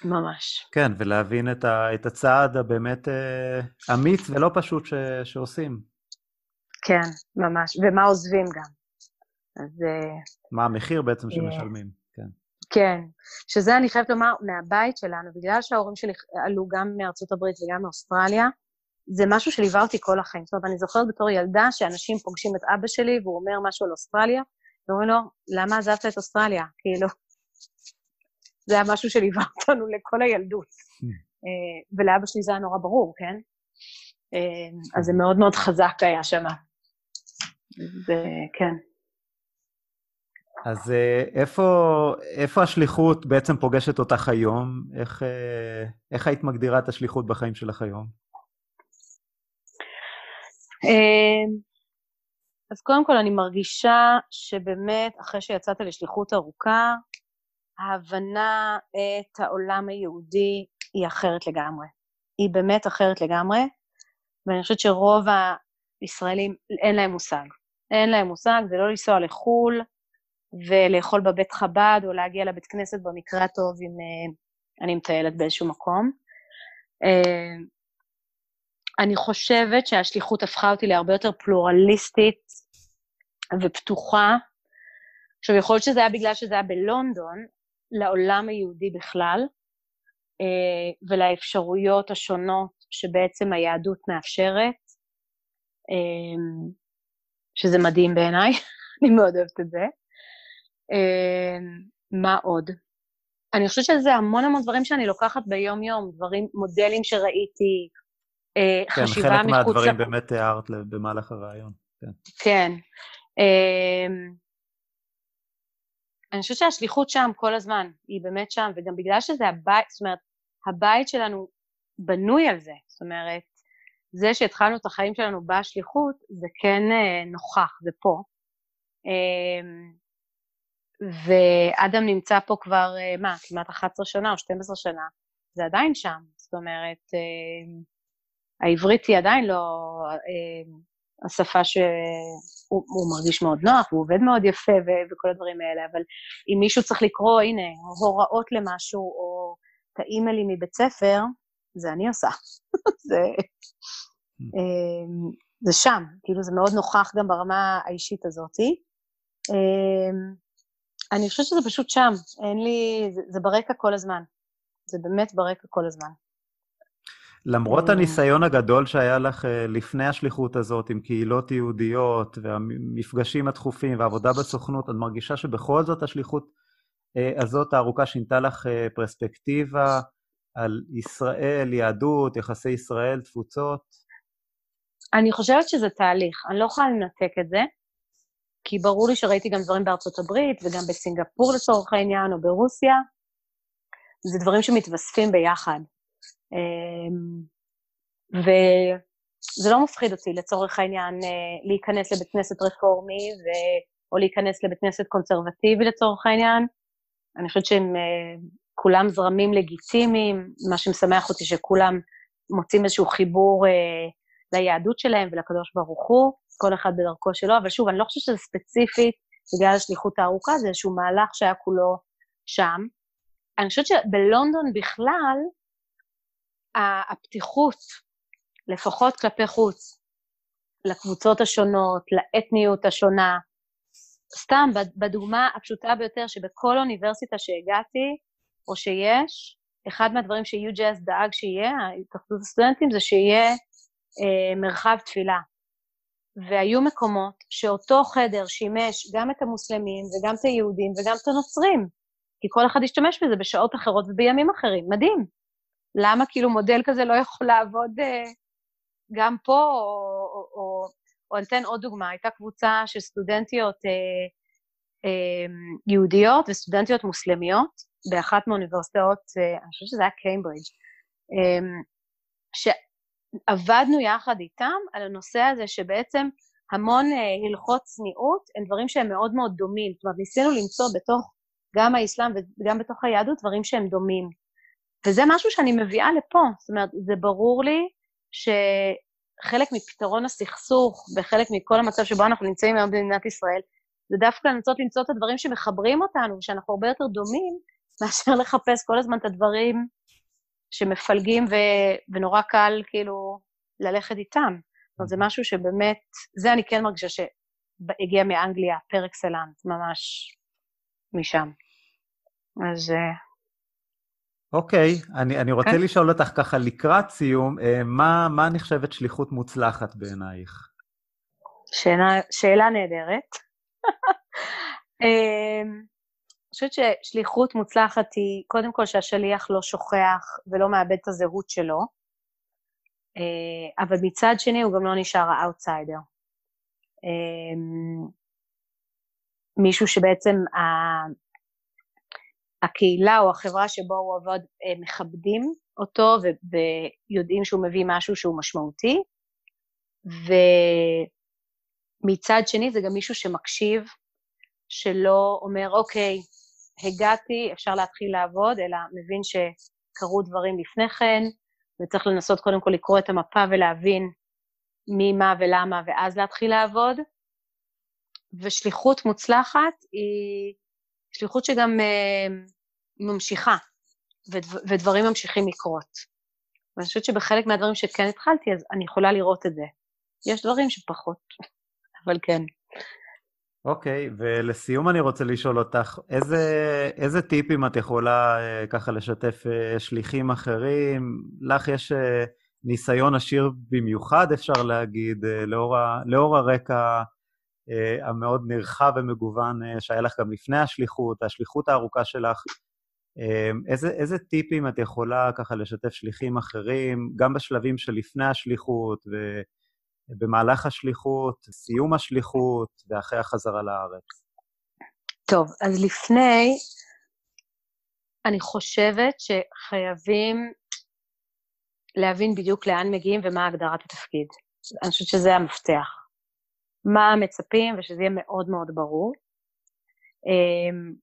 ממש. כן, ולהבין את, ה, את הצעד הבאמת אה, אמיץ ולא פשוט ש, שעושים. כן, ממש, ומה עוזבים גם. אז... אה, מה המחיר בעצם שמשלמים, כן. כן, שזה אני חייבת לומר, מהבית שלנו, בגלל שההורים שלי עלו גם מארצות הברית וגם מאוסטרליה, זה משהו שליווה אותי כל החיים. זאת אומרת, אני זוכרת בתור ילדה שאנשים פוגשים את אבא שלי והוא אומר משהו על אוסטרליה, ואומרים לו, למה עזבת את אוסטרליה? כאילו, זה היה משהו שליווה אותנו לכל הילדות. אה, ולאבא שלי זה היה נורא ברור, כן? אה, אז זה מאוד מאוד חזק היה שם. וכן. אז אה, איפה, איפה השליחות בעצם פוגשת אותך היום? איך, איך היית מגדירה את השליחות בחיים שלך היום? אז קודם כל אני מרגישה שבאמת, אחרי שיצאת לשליחות ארוכה, ההבנה את העולם היהודי היא אחרת לגמרי. היא באמת אחרת לגמרי, ואני חושבת שרוב הישראלים אין להם מושג. אין להם מושג, זה לא לנסוע לחו"ל ולאכול בבית חב"ד, או להגיע לבית כנסת במקרה הטוב אם uh, אני מטיילת באיזשהו מקום. Uh, אני חושבת שהשליחות הפכה אותי להרבה יותר פלורליסטית ופתוחה. עכשיו, יכול להיות שזה היה בגלל שזה היה בלונדון, לעולם היהודי בכלל, אה, ולאפשרויות השונות שבעצם היהדות מאפשרת, אה, שזה מדהים בעיניי, אני מאוד אוהבת את זה. אה, מה עוד? אני חושבת שזה המון המון דברים שאני לוקחת ביום-יום, דברים, מודלים שראיתי, כן, חשיבה מחוץ... כן, חלק מהדברים באמת הערת במהלך הרעיון. כן. אמ, אני חושבת שהשליחות שם כל הזמן, היא באמת שם, וגם בגלל שזה הבית, זאת אומרת, הבית שלנו בנוי על זה, זאת אומרת, זה שהתחלנו את החיים שלנו בשליחות, זה כן אה, נוכח, זה פה. אמ, ואדם נמצא פה כבר, אה, מה, כמעט 11 שנה או 12 שנה, זה עדיין שם, זאת אומרת, אמ, העברית היא עדיין לא השפה שהוא מרגיש מאוד נוח, הוא עובד מאוד יפה ו- וכל הדברים האלה, אבל אם מישהו צריך לקרוא, הנה, הוראות למשהו, או את האימיילים מבית ספר, זה אני עושה. זה, אמ, זה שם, כאילו זה מאוד נוכח גם ברמה האישית הזאתי. אמ, אני חושבת שזה פשוט שם, אין לי, זה, זה ברקע כל הזמן. זה באמת ברקע כל הזמן. למרות הניסיון הגדול שהיה לך אה, לפני השליחות הזאת עם קהילות יהודיות והמפגשים התכופים והעבודה בסוכנות, את מרגישה שבכל זאת השליחות אה, הזאת הארוכה שינתה לך אה, פרספקטיבה על ישראל, יהדות, יחסי ישראל, תפוצות? אני חושבת שזה תהליך, אני לא יכולה לנתק את זה. כי ברור לי שראיתי גם דברים בארצות הברית, וגם בסינגפור לצורך העניין, או ברוסיה. זה דברים שמתווספים ביחד. אמ, וזה לא מפחיד אותי, לצורך העניין, אה, להיכנס לבית כנסת רפורמי, ו... או להיכנס לבית כנסת קונסרבטיבי לצורך העניין. אני חושבת שהם אה, כולם זרמים לגיטימיים, מה שמשמח אותי שכולם מוצאים איזשהו חיבור אה, ליהדות שלהם ולקדוש ברוך הוא, כל אחד בדרכו שלו, אבל שוב, אני לא חושבת שזה ספציפית בגלל השליחות הארוכה, זה איזשהו מהלך שהיה כולו שם. אני חושבת שבלונדון בכלל, הפתיחות, לפחות כלפי חוץ, לקבוצות השונות, לאתניות השונה, סתם, בדוגמה הפשוטה ביותר, שבכל אוניברסיטה שהגעתי, או שיש, אחד מהדברים ש-UJS דאג שיהיה, התאחדות הסטודנטים, זה שיהיה אה, מרחב תפילה. והיו מקומות שאותו חדר שימש גם את המוסלמים וגם את היהודים וגם את הנוצרים, כי כל אחד השתמש בזה בשעות אחרות ובימים אחרים. מדהים. למה כאילו מודל כזה לא יכול לעבוד אה, גם פה, או, או, או, או אני אתן עוד דוגמה, הייתה קבוצה של סטודנטיות אה, אה, יהודיות וסטודנטיות מוסלמיות באחת מהאוניברסיטאות, אה, אני חושבת שזה היה קיימברידג', אה, שעבדנו יחד איתם על הנושא הזה שבעצם המון אה, הלכות צניעות הם דברים שהם מאוד מאוד דומים. זאת אומרת, ניסינו למצוא בתוך גם האסלאם וגם בתוך היהדות דברים שהם דומים. וזה משהו שאני מביאה לפה, זאת אומרת, זה ברור לי שחלק מפתרון הסכסוך וחלק מכל המצב שבו אנחנו נמצאים היום במדינת ישראל, זה דווקא לנסות למצוא את הדברים שמחברים אותנו, ושאנחנו הרבה יותר דומים, מאשר לחפש כל הזמן את הדברים שמפלגים ו- ונורא קל כאילו ללכת איתם. זאת אומרת, זה משהו שבאמת, זה אני כן מרגישה שהגיע מאנגליה, פר אקסלנט, ממש משם. אז... אה, אוקיי, okay, אני, אני רוצה okay. כן. לשאול אותך ככה לקראת סיום, אה, מה, מה נחשבת שליחות מוצלחת בעינייך? שאלה, שאלה נהדרת. אמ, אני חושבת ששליחות מוצלחת היא, קודם כל שהשליח לא שוכח ולא מאבד את הזהות שלו, אה, אבל מצד שני הוא גם לא נשאר האאוטסיידר. מישהו שבעצם הקהילה או החברה שבו הוא עבוד אה, מכבדים אותו ויודעים שהוא מביא משהו שהוא משמעותי, ומצד שני זה גם מישהו שמקשיב, שלא אומר, אוקיי, הגעתי, אפשר להתחיל לעבוד, אלא מבין שקרו דברים לפני כן, וצריך לנסות קודם כל לקרוא את המפה ולהבין מי, מה ולמה, ואז להתחיל לעבוד. ושליחות מוצלחת היא שליחות שגם uh, ממשיכה, ודבר, ודברים ממשיכים לקרות. ואני חושבת שבחלק מהדברים שכן התחלתי, אז אני יכולה לראות את זה. יש דברים שפחות, אבל כן. אוקיי, okay, ולסיום אני רוצה לשאול אותך, איזה, איזה טיפים את יכולה uh, ככה לשתף uh, שליחים אחרים? לך יש uh, ניסיון עשיר במיוחד, אפשר להגיד, לאור, ה, לאור הרקע המאוד נרחב ומגוון שהיה לך גם לפני השליחות, השליחות הארוכה שלך. Uh, איזה, איזה טיפים את יכולה ככה לשתף שליחים אחרים, גם בשלבים שלפני השליחות, ו... במהלך השליחות, סיום השליחות ואחרי החזרה לארץ? טוב, אז לפני, אני חושבת שחייבים להבין בדיוק לאן מגיעים ומה הגדרת התפקיד. אני חושבת שזה המפתח. מה מצפים, ושזה יהיה מאוד מאוד ברור. אמ,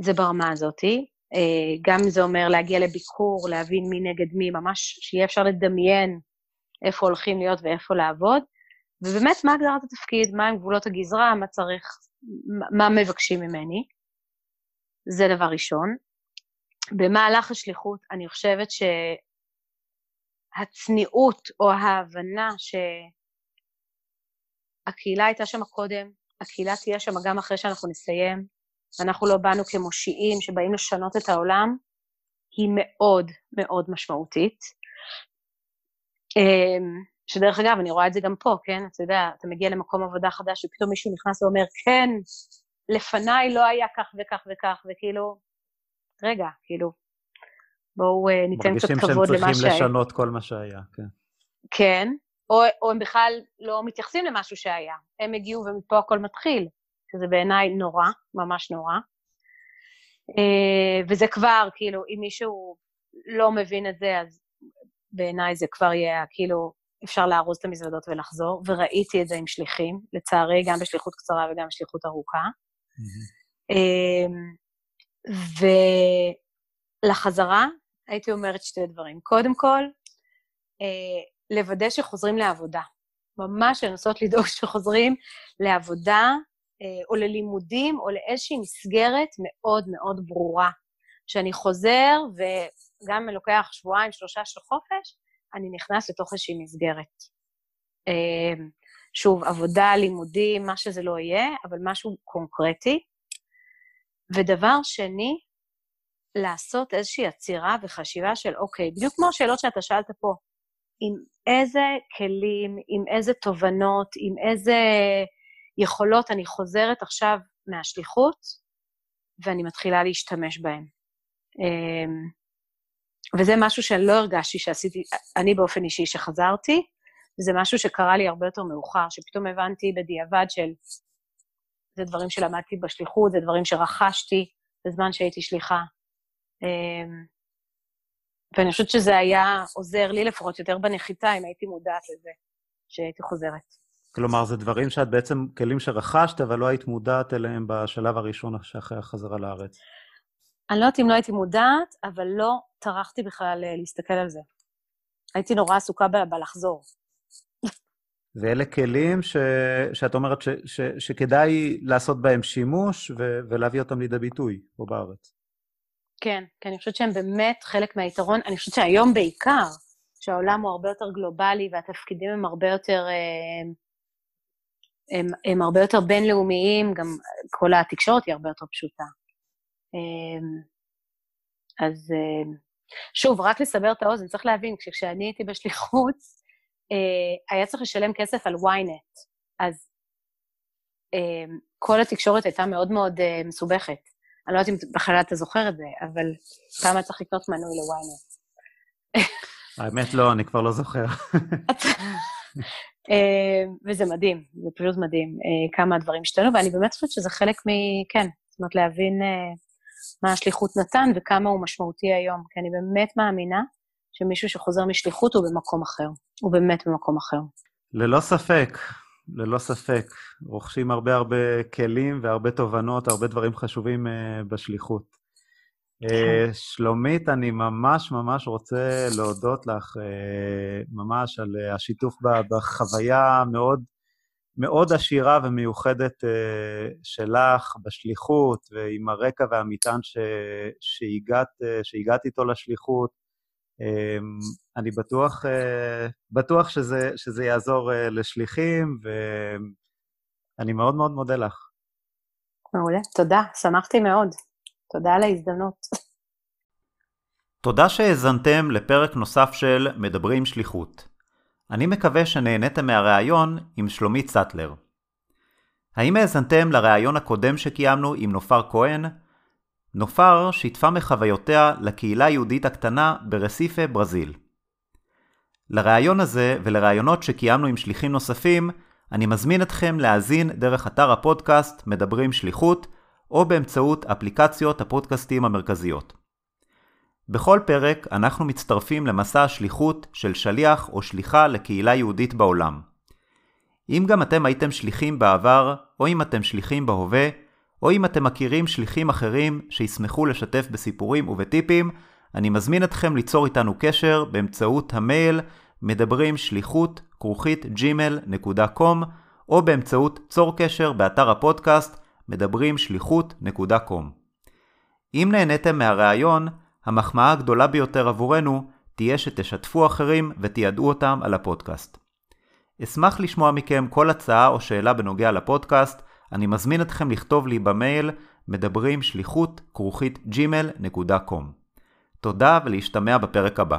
זה ברמה הזאתי. אה, גם זה אומר להגיע לביקור, להבין מי נגד מי, ממש שיהיה אפשר לדמיין איפה הולכים להיות ואיפה לעבוד, ובאמת, מה הגדרת התפקיד, מה הם גבולות הגזרה, מה צריך, מה מבקשים ממני. זה דבר ראשון. במהלך השליחות, אני חושבת שהצניעות או ההבנה שהקהילה הייתה שם קודם, הקהילה תהיה שם גם אחרי שאנחנו נסיים, ואנחנו לא באנו כמושיעים שבאים לשנות את העולם, היא מאוד מאוד משמעותית. אמ, שדרך אגב, אני רואה את זה גם פה, כן? אתה יודע, אתה מגיע למקום עבודה חדש, ופתאום מישהו נכנס ואומר, כן, לפניי לא היה כך וכך וכך, וכאילו, רגע, כאילו, בואו uh, ניתן קצת כבוד למה שהיה. מרגישים שהם צריכים לשנות כל מה שהיה, כן. כן, או, או הם בכלל לא מתייחסים למשהו שהיה. הם הגיעו ומפה הכל מתחיל. שזה בעיניי נורא, ממש נורא. אה, וזה כבר, כאילו, אם מישהו לא מבין את זה, אז בעיניי זה כבר יהיה, כאילו, אפשר לארוז את המזוודות ולחזור, וראיתי את זה עם שליחים, לצערי, גם בשליחות קצרה וגם בשליחות ארוכה. Mm-hmm. ולחזרה, הייתי אומרת שתי דברים. קודם כל, אה, לוודא שחוזרים לעבודה. ממש לנסות לדאוג שחוזרים לעבודה או ללימודים או לאיזושהי מסגרת מאוד מאוד ברורה. שאני חוזר, וגם לוקח שבועיים, שלושה של חופש, אני נכנס לתוך איזושהי מסגרת. אה, שוב, עבודה, לימודים, מה שזה לא יהיה, אבל משהו קונקרטי. ודבר שני, לעשות איזושהי עצירה וחשיבה של, אוקיי, בדיוק כמו השאלות שאתה שאלת פה, עם איזה כלים, עם איזה תובנות, עם איזה יכולות אני חוזרת עכשיו מהשליחות, ואני מתחילה להשתמש בהן. אמ, וזה משהו שאני לא הרגשתי שעשיתי, אני באופן אישי שחזרתי, זה משהו שקרה לי הרבה יותר מאוחר, שפתאום הבנתי בדיעבד של, זה דברים שלמדתי בשליחות, זה דברים שרכשתי בזמן שהייתי שליחה. אמ, ואני חושבת שזה היה עוזר לי לפחות יותר בנחיתה, אם הייתי מודעת לזה, שהייתי חוזרת. כלומר, זה דברים שאת בעצם, כלים שרכשת, אבל לא היית מודעת אליהם בשלב הראשון שאחרי החזרה לארץ. אני לא יודעת אם לא הייתי מודעת, אבל לא טרחתי בכלל אה, להסתכל על זה. הייתי נורא עסוקה ב- בלחזור. ואלה כלים ש... שאת אומרת ש... ש... שכדאי לעשות בהם שימוש ו... ולהביא אותם לידי ביטוי פה בארץ. כן, כי אני חושבת שהם באמת חלק מהיתרון. אני חושבת שהיום בעיקר, שהעולם הוא הרבה יותר גלובלי והתפקידים הם הרבה יותר, אה, הם, הם הרבה יותר בינלאומיים, גם כל התקשורת היא הרבה יותר פשוטה. אה, אז אה, שוב, רק לסבר את האוזן, צריך להבין, כשאני הייתי בשליחות, היה צריך לשלם כסף על ynet, אז כל התקשורת הייתה מאוד מאוד מסובכת. אני לא יודעת אם בכלל אתה זוכר את זה, אבל פעם צריך לקנות מנוי ל-ynet. האמת לא, אני כבר לא זוכר. אה, וזה מדהים, זה פשוט מדהים אה, כמה הדברים השתנו, ואני באמת חושבת שזה חלק מ... כן, זאת אומרת, להבין אה, מה השליחות נתן וכמה הוא משמעותי היום, כי אני באמת מאמינה שמישהו שחוזר משליחות הוא במקום אחר, הוא באמת במקום אחר. ללא ספק. ללא ספק. רוכשים הרבה הרבה כלים והרבה תובנות, הרבה דברים חשובים בשליחות. Uh, שלומית, אני ממש ממש רוצה להודות לך uh, ממש על uh, השיתוף בחוויה מאוד מאוד עשירה ומיוחדת שלך בשליחות, ועם הרקע והמטען ש, שהגעת, שהגעת איתו לשליחות. אמ, אני בטוח, אה, בטוח שזה, שזה יעזור אה, לשליחים, ואני מאוד מאוד מודה לך. מעולה, תודה, שמחתי מאוד. תודה על ההזדמנות. תודה שהאזנתם לפרק נוסף של מדברים שליחות. אני מקווה שנהניתם מהראיון עם שלומית סטלר. האם האזנתם לראיון הקודם שקיימנו עם נופר כהן? נופר שיתפה מחוויותיה לקהילה היהודית הקטנה ברסיפה, ברזיל. לראיון הזה ולראיונות שקיימנו עם שליחים נוספים, אני מזמין אתכם להאזין דרך אתר הפודקאסט מדברים שליחות, או באמצעות אפליקציות הפודקאסטים המרכזיות. בכל פרק אנחנו מצטרפים למסע השליחות של שליח או שליחה לקהילה יהודית בעולם. אם גם אתם הייתם שליחים בעבר, או אם אתם שליחים בהווה, או אם אתם מכירים שליחים אחרים שישמחו לשתף בסיפורים ובטיפים, אני מזמין אתכם ליצור איתנו קשר באמצעות המייל מדברים שליחות כרוכית gmail.com או באמצעות צור קשר באתר הפודקאסט מדברים שליחות.com. אם נהניתם מהראיון, המחמאה הגדולה ביותר עבורנו תהיה שתשתפו אחרים ותיעדו אותם על הפודקאסט. אשמח לשמוע מכם כל הצעה או שאלה בנוגע לפודקאסט, אני מזמין אתכם לכתוב לי במייל מדברים שליחות כרוכית gmail.com. תודה ולהשתמע בפרק הבא.